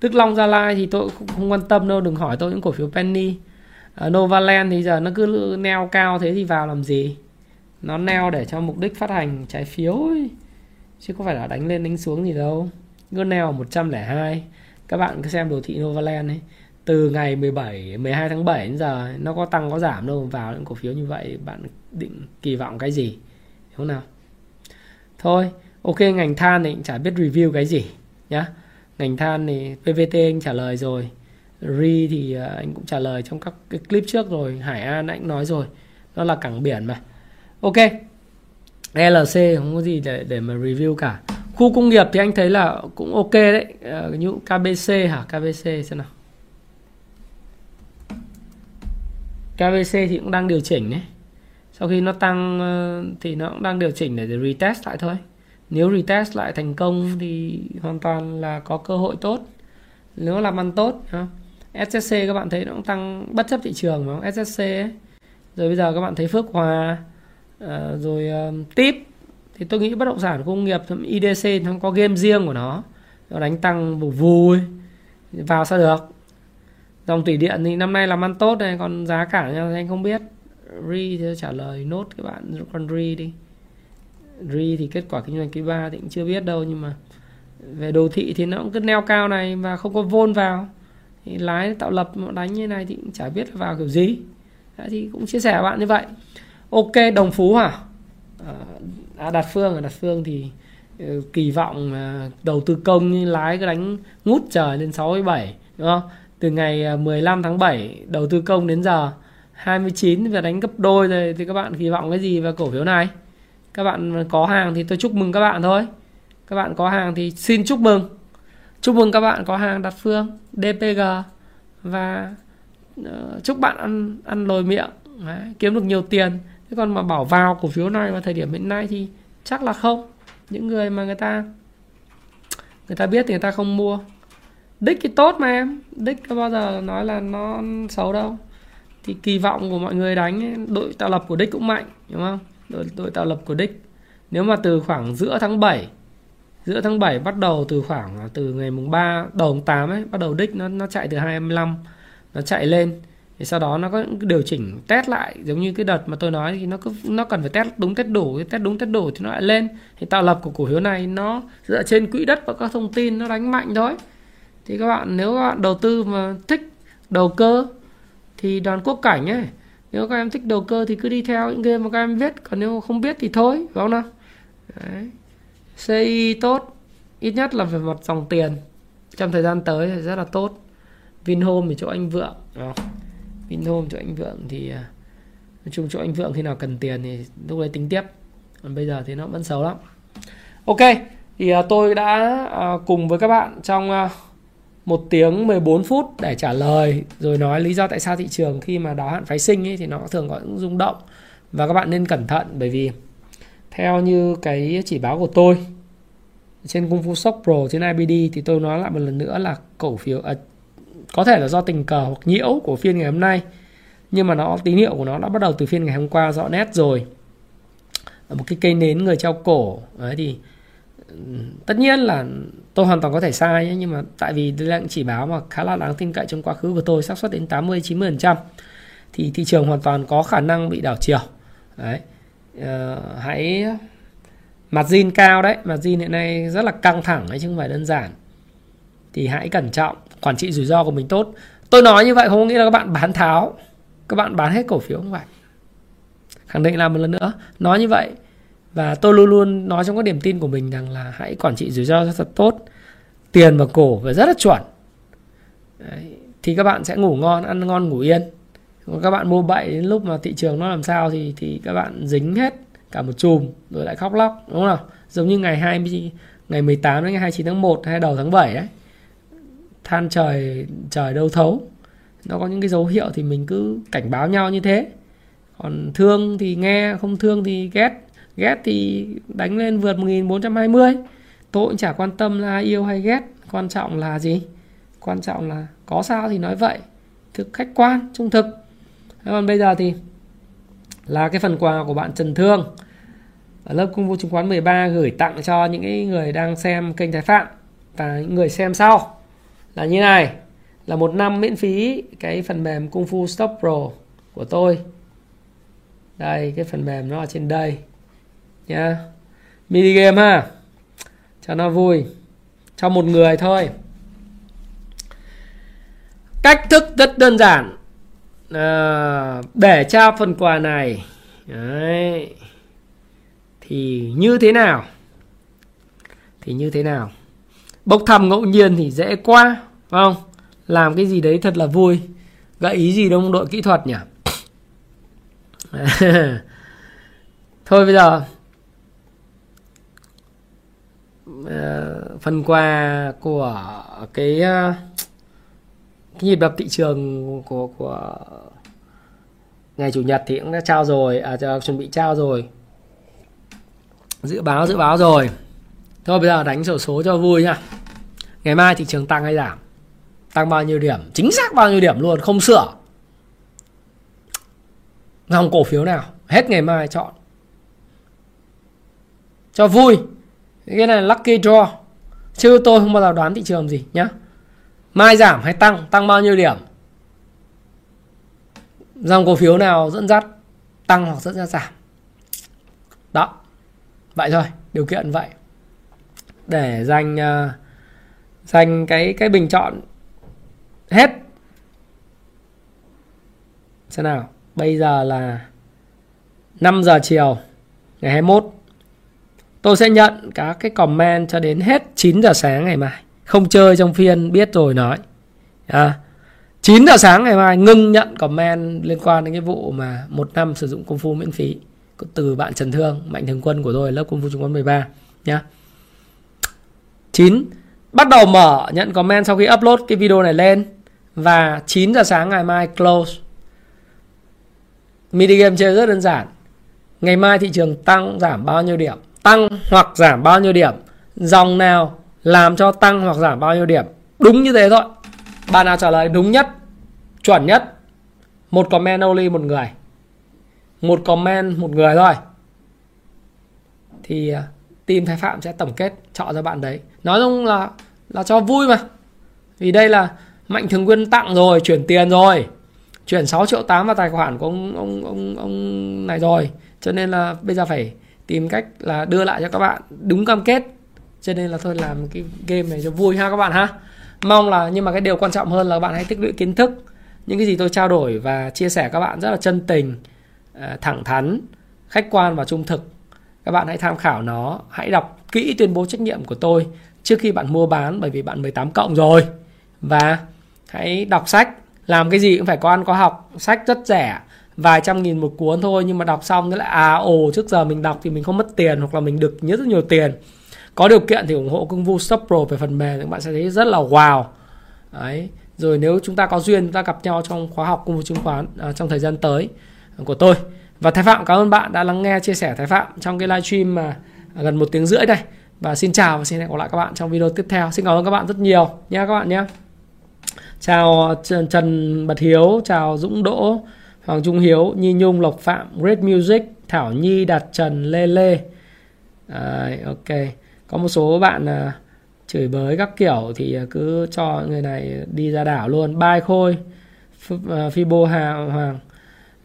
Tức Long Gia Lai thì tôi cũng không quan tâm đâu, đừng hỏi tôi những cổ phiếu penny. Uh, Novaland thì giờ nó cứ neo cao thế thì vào làm gì? nó neo để cho mục đích phát hành trái phiếu ấy. chứ không phải là đánh lên đánh xuống gì đâu. Cứ neo 102 các bạn cứ xem đồ thị Novaland ấy. Từ ngày 17 12 tháng 7 đến giờ nó có tăng có giảm đâu. Vào những cổ phiếu như vậy bạn định kỳ vọng cái gì? Đúng không nào? Thôi ok ngành than thì anh chả biết review cái gì nhá. Ngành than thì PVT anh trả lời rồi. Ri thì à, anh cũng trả lời trong các cái clip trước rồi Hải An anh cũng nói rồi. Nó là cảng biển mà. Ok. LC không có gì để để mà review cả. Khu công nghiệp thì anh thấy là cũng ok đấy. Uh, như KBC hả? KBC xem nào. KBC thì cũng đang điều chỉnh đấy. Sau khi nó tăng ờ, thì nó cũng đang điều chỉnh để, để retest lại thôi. Nếu retest lại thành công thì hoàn toàn là có cơ hội tốt. Nếu làm ăn tốt. SSC các bạn thấy nó cũng tăng bất chấp thị trường mà SSC ấy. rồi bây giờ các bạn thấy Phước Hòa ờ, rồi ờ, uh, tiếp thì tôi nghĩ bất động sản công nghiệp IDC nó có game riêng của nó. Nó đánh tăng vù vù vào sao được? Dòng thủy điện thì năm nay làm ăn tốt này còn giá cả thì anh không biết. Ri thì trả lời nốt các bạn con ri đi. Ri thì kết quả kinh doanh quý 3 thì cũng chưa biết đâu nhưng mà về đồ thị thì nó cũng cứ neo cao này và không có vôn vào thì lái tạo lập đánh như này thì cũng chả biết vào kiểu gì. Đấy, thì cũng chia sẻ với bạn như vậy. Ok đồng phú hả? À, à đạt phương đạt phương thì ờ, kỳ vọng đầu tư công như lái cái đánh ngút trời lên 67 đúng không? Từ ngày ờ, 15 tháng 7 đầu tư công đến giờ 29 và đánh gấp đôi rồi. Thì các bạn kỳ vọng cái gì vào cổ phiếu này? Các bạn có hàng thì tôi chúc mừng các bạn thôi. Các bạn có hàng thì xin chúc mừng chúc mừng các bạn có hàng đặt phương DPG và uh, chúc bạn ăn ăn lồi miệng. Đấy, kiếm được nhiều tiền. Thế còn mà bảo vào cổ phiếu này vào thời điểm hiện nay thì chắc là không. Những người mà người ta người ta biết thì người ta không mua. Đích thì tốt mà em. Đích có bao giờ nói là nó xấu đâu. Thì kỳ vọng của mọi người đánh đội tạo lập của đích cũng mạnh đúng không? Đội đội tạo lập của đích. Nếu mà từ khoảng giữa tháng 7 giữa tháng 7 bắt đầu từ khoảng à, từ ngày mùng 3 đầu tháng 8 ấy, bắt đầu đích nó nó chạy từ 25 nó chạy lên. Thì sau đó nó có những điều chỉnh test lại, giống như cái đợt mà tôi nói thì nó cứ, nó cần phải test đúng test đủ, test đúng test đủ thì nó lại lên. Thì tạo lập của cổ phiếu này nó dựa trên quỹ đất và các thông tin nó đánh mạnh thôi. Thì các bạn, nếu các bạn đầu tư mà thích đầu cơ thì đoàn quốc cảnh ấy, nếu các em thích đầu cơ thì cứ đi theo những game mà các em biết, còn nếu không biết thì thôi, phải không nào? Đấy. CI tốt ít nhất là về mặt dòng tiền. Trong thời gian tới thì rất là tốt. Vinhome thì chỗ anh Vượng. Vinhome chỗ anh Vượng thì à, nói chung chỗ anh Vượng khi nào cần tiền thì lúc đấy tính tiếp. Còn bây giờ thì nó vẫn xấu lắm. Ok thì à, tôi đã à, cùng với các bạn trong một tiếng 14 phút để trả lời rồi nói lý do tại sao thị trường khi mà đáo hạn phái sinh ấy thì nó thường có những rung động và các bạn nên cẩn thận bởi vì theo như cái chỉ báo của tôi trên Kung Fu Stock Pro trên IBD thì tôi nói lại một lần nữa là cổ phiếu à, có thể là do tình cờ hoặc nhiễu của phiên ngày hôm nay nhưng mà nó tín hiệu của nó đã bắt đầu từ phiên ngày hôm qua rõ nét rồi. Ở một cái cây nến người treo cổ. Đấy thì tất nhiên là tôi hoàn toàn có thể sai nhưng mà tại vì đây là chỉ báo mà khá là đáng tin cậy trong quá khứ của tôi xác suất đến 80 90% thì thị trường hoàn toàn có khả năng bị đảo chiều. Đấy uh, hãy ờ, zin cao đấy. Mặt zin hiện nay rất là căng thẳng đấy chứ không phải đơn giản. Thì hãy cẩn trọng quản trị rủi ro của mình tốt. Tôi nói như vậy không có nghĩa là các bạn bán tháo. Các bạn bán hết cổ phiếu không phải. Khẳng định là một lần nữa nói như vậy. Và tôi luôn luôn nói trong các điểm tin của mình rằng là hãy quản trị rủi ro thật tốt. Tiền và cổ phải rất là chuẩn. Đấy. thì các bạn sẽ ngủ ngon ăn ngon ngủ yên còn các bạn mua bậy đến lúc mà thị trường nó làm sao thì thì các bạn dính hết cả một chùm rồi lại khóc lóc, đúng không nào? Giống như ngày 20 ngày 18 đến ngày 29 tháng 1 hay đầu tháng 7 ấy, than trời trời đâu thấu. Nó có những cái dấu hiệu thì mình cứ cảnh báo nhau như thế. Còn thương thì nghe, không thương thì ghét. Ghét thì đánh lên vượt 1420 tôi cũng chả quan tâm là yêu hay ghét. Quan trọng là gì? Quan trọng là có sao thì nói vậy. Thực khách quan, trung thực còn bây giờ thì là cái phần quà của bạn Trần Thương. Ở lớp công vụ chứng khoán 13 gửi tặng cho những người đang xem kênh Thái Phạm và những người xem sau. Là như này, là một năm miễn phí cái phần mềm Kung Fu Stop Pro của tôi. Đây, cái phần mềm nó ở trên đây nha mini game ha, cho nó vui, cho một người thôi. Cách thức rất đơn giản à, để trao phần quà này. Đấy. Thì như thế nào? Thì như thế nào? Bốc thăm ngẫu nhiên thì dễ quá phải không? Làm cái gì đấy thật là vui. Gợi ý gì đông đội kỹ thuật nhỉ? Thôi bây giờ ờ, phần quà của cái uh, cái nhịp đập thị trường của của ngày chủ nhật thì cũng đã trao rồi à chuẩn bị trao rồi. Dự báo dự báo rồi. Thôi, bây giờ đánh sổ số cho vui nha ngày mai thị trường tăng hay giảm? Tăng bao nhiêu điểm? Chính xác bao nhiêu điểm luôn, không sửa. Dòng cổ phiếu nào? Hết ngày mai chọn. Cho vui. Cái này là lucky draw. Chứ tôi không bao giờ đoán thị trường gì nhá mai giảm hay tăng tăng bao nhiêu điểm? Dòng cổ phiếu nào dẫn dắt tăng hoặc dẫn dắt giảm? Đó vậy thôi điều kiện vậy. Để dành uh, dành cái cái bình chọn hết. Xem nào bây giờ là 5 giờ chiều ngày 21 tôi sẽ nhận các cái comment cho đến hết 9 giờ sáng ngày mai không chơi trong phiên biết rồi nói. À, 9 giờ sáng ngày mai ngưng nhận comment liên quan đến cái vụ mà một năm sử dụng công phu miễn phí từ bạn Trần Thương mạnh thường quân của tôi lớp công phu chứng khoán 13 nhá 9 bắt đầu mở nhận comment sau khi upload cái video này lên. Và 9 giờ sáng ngày mai close. Mini game chơi rất đơn giản. Ngày mai thị trường tăng giảm bao nhiêu điểm? Tăng hoặc giảm bao nhiêu điểm? Dòng nào làm cho tăng hoặc giảm bao nhiêu điểm. Đúng như thế thôi. Bạn nào trả lời đúng nhất, chuẩn nhất? Một comment only một người. Một comment một người thôi. Thì à, team thái phạm sẽ tổng kết, chọn cho bạn đấy. Nói chung là là cho vui mà. Vì đây là mạnh thường quân tặng rồi, chuyển tiền rồi. Chuyển 6 triệu 8 vào tài khoản của ông ông ông ông này rồi. Cho nên là bây giờ phải tìm cách là đưa lại cho các bạn đúng cam kết cho nên là thôi làm cái game này cho vui ha các bạn ha. Mong là, nhưng mà cái điều quan trọng hơn là các bạn hãy tích lũy kiến thức, những cái gì tôi trao đổi và chia sẻ các bạn rất là chân tình ờ, thẳng thắn, khách quan và trung thực. Các bạn hãy tham khảo nó, hãy đọc kỹ tuyên bố trách nhiệm của tôi trước khi bạn mua bán, bởi vì bạn 18 cộng rồi. Và hãy đọc sách, làm cái gì cũng phải có ăn có học. Sách rất rẻ, vài trăm nghìn một cuốn thôi, nhưng mà đọc xong nó lại à ồ, trước giờ mình đọc thì mình không mất tiền hoặc là mình được nhớ rất nhiều tiền có điều kiện thì ủng hộ công vụ stop pro về phần mềm thì các bạn sẽ thấy rất là wow. Đấy. Rồi nếu chúng ta có duyên chúng ta gặp nhau trong khóa học công vụ chứng khoán à, trong thời gian tới à, của tôi. Và thái phạm cảm ơn bạn đã lắng nghe chia sẻ thái phạm trong cái livestream mà gần một tiếng rưỡi đây. Và xin chào và xin hẹn gặp lại các bạn trong video tiếp theo. Xin cảm ơn các bạn rất nhiều nha các bạn nhé. Chào à, Trần Bật Hiếu chào Dũng Đỗ Hoàng Trung Hiếu Nhi Nhung Lộc Phạm Great Music Thảo Nhi Đạt Trần Lê Lê. À, ok có một số bạn à, chửi bới các kiểu thì à, cứ cho người này đi ra đảo luôn. Bye khôi Fibo à, Hà Hoàng.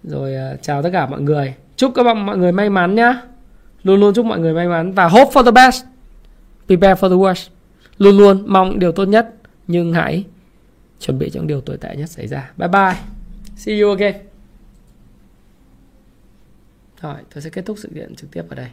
Rồi à, chào tất cả mọi người. Chúc các bạn mọi người may mắn nhá. Luôn luôn chúc mọi người may mắn và hope for the best. Prepare for the worst. Luôn luôn mong điều tốt nhất nhưng hãy chuẩn bị cho những điều tồi tệ nhất xảy ra. Bye bye. See you again. Rồi tôi sẽ kết thúc sự kiện trực tiếp ở đây.